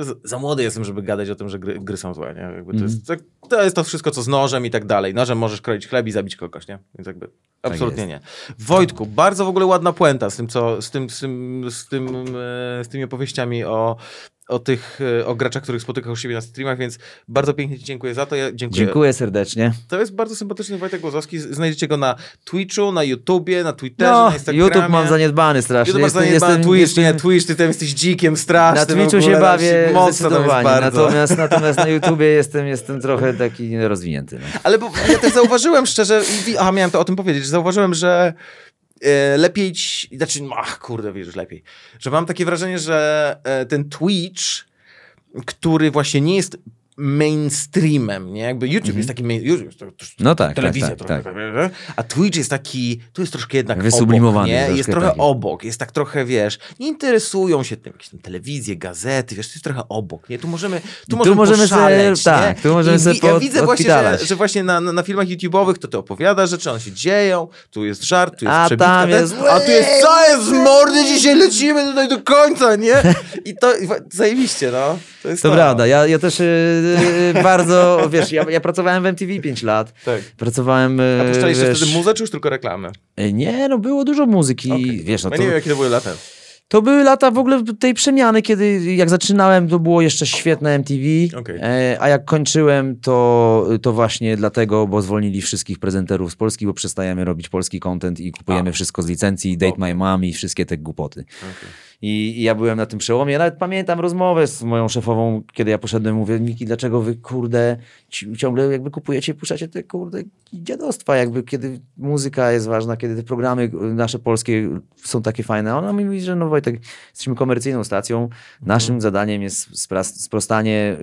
z- za młody jestem, żeby gadać o tym, że gry, gry są złe, nie? Jakby to, Mhm. jest, tak- to jest to wszystko, co z nożem i tak dalej. Nożem możesz kroić chleb i zabić kogoś, nie? Więc jakby absolutnie nie. Wojtku, bardzo w ogóle ładna puenta z tym, co, z tym, z tym, z tym, e, z tymi opowieściami o o tych, e, o graczach, których spotykasz u siebie na streamach, więc bardzo pięknie Ci dziękuję za to. Ja dziękuję. Dziękuję serdecznie. To jest bardzo sympatyczny Wojtek Głozowski. Znajdziecie go na Twitchu, na YouTubie, na Twitterze, No, na Instagramie. YouTube mam zaniedbany strasznie. YouTube Jestem- zaniedbany, jestem- Twitch, jestem- nie, Twitch, ty tam jesteś dzikiem strasznym. Na Twitchu ogóle, się bawię zdecydowanie, natomiast, natomiast na YouTubie jestem, jestem trochę taki rozwinięty. No. Ale bo ja też zauważyłem szczerze, aha, miałem to o tym powiedzieć, że zauważyłem, że lepiej, ci- znaczy, no, ach kurde, wiesz, lepiej, że mam takie wrażenie, że e, ten Twitch, który właśnie nie jest mainstreamem, nie? Jakby YouTube jest taki main, YouTube, to, to, Mhm. No tak, telewizja tak, tak, trochę, tak. a Twitch jest taki, tu jest troszkę jednak Wysublimowany obok, nie? troszkę Jest trochę taki. obok, jest tak trochę, wiesz, nie interesują się tym, jakieś tam telewizje, gazety, wiesz, to jest trochę obok, nie? Tu możemy, tu Tu możemy, możemy sobie- poszaleć, tak, tu możemy I sobie wi- Ja pod- widzę właśnie, że, że właśnie na, na, na filmach YouTube'owych to ty opowiadasz rzeczy, one się dzieją, tu jest żart, tu jest A przebitka, tam ten, jest- a tu jest, co jest z mordy, dzisiaj lecimy tutaj do końca, nie? I to zajebiście, no. To jest To to. prawda, ja, ja też yy, bardzo, wiesz, ja, ja pracowałem w MTV 5 lat. Tak. Pracowałem, A yy, puszczaliście wiesz, wtedy muzę, czy już tylko reklamę? Yy, Nie, no było dużo muzyki, Okej. wiesz, no Ja to, nie wiem, jakie to były lata. to były lata w ogóle tej przemiany, kiedy jak zaczynałem, to było jeszcze świetne MTV, Okej. e, a jak kończyłem, to, to właśnie dlatego, bo zwolnili wszystkich prezenterów z Polski, bo przestajemy robić polski content i kupujemy A. wszystko z licencji, Date My Mom i wszystkie te głupoty. I, I ja byłem na tym przełomie. Ja nawet pamiętam rozmowę z moją szefową, kiedy ja poszedłem, mówię, Miki, dlaczego wy, kurde, ci- ciągle jakby kupujecie, puszczacie te, kurde, dziadostwa, jakby kiedy muzyka jest ważna, kiedy te programy nasze polskie są takie fajne. Ona mi mówi, że no Wojtek, jesteśmy komercyjną stacją, naszym zadaniem jest sprostanie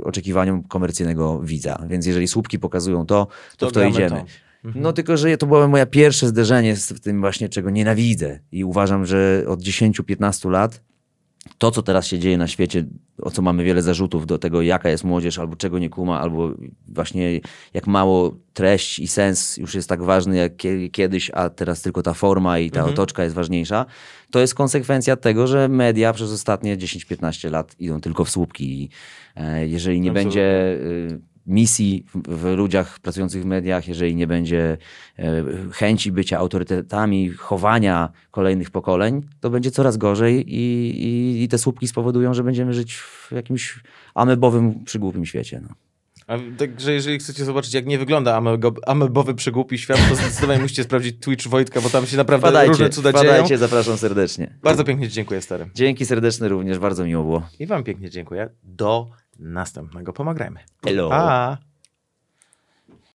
y, oczekiwaniom komercyjnego widza, więc jeżeli słupki pokazują to, to, w to idziemy. to. No tylko, że to było moje pierwsze zderzenie z tym właśnie, czego nienawidzę. I uważam, że od 10-15 lat to, co teraz się dzieje na świecie, o co mamy wiele zarzutów do tego, jaka jest młodzież, albo czego nie kuma, albo właśnie jak mało treść i sens już jest tak ważny jak kie- kiedyś, a teraz tylko ta forma i ta otoczka jest ważniejsza, to jest konsekwencja tego, że media przez ostatnie 10-15 lat idą tylko w słupki. I e, jeżeli nie Absolutnie. będzie y, misji w, ludziach pracujących w mediach, jeżeli nie będzie e, chęci bycia autorytetami, chowania kolejnych pokoleń, to będzie coraz gorzej i, i, i te słupki spowodują, że będziemy żyć w jakimś amebowym, przygłupim świecie. No. A także jeżeli chcecie zobaczyć, jak nie wygląda amebowy przygłupi świat, to zdecydowanie musicie sprawdzić Twitch Wojtka, bo tam się naprawdę różne Wpadajcie, cuda dzieją. wpadajcie, zapraszam serdecznie. Bardzo pięknie dziękuję, stary. Dzięki serdeczne również, bardzo miło było. I wam pięknie dziękuję. Do następnego. Pomagrajmy. Hello. Pa!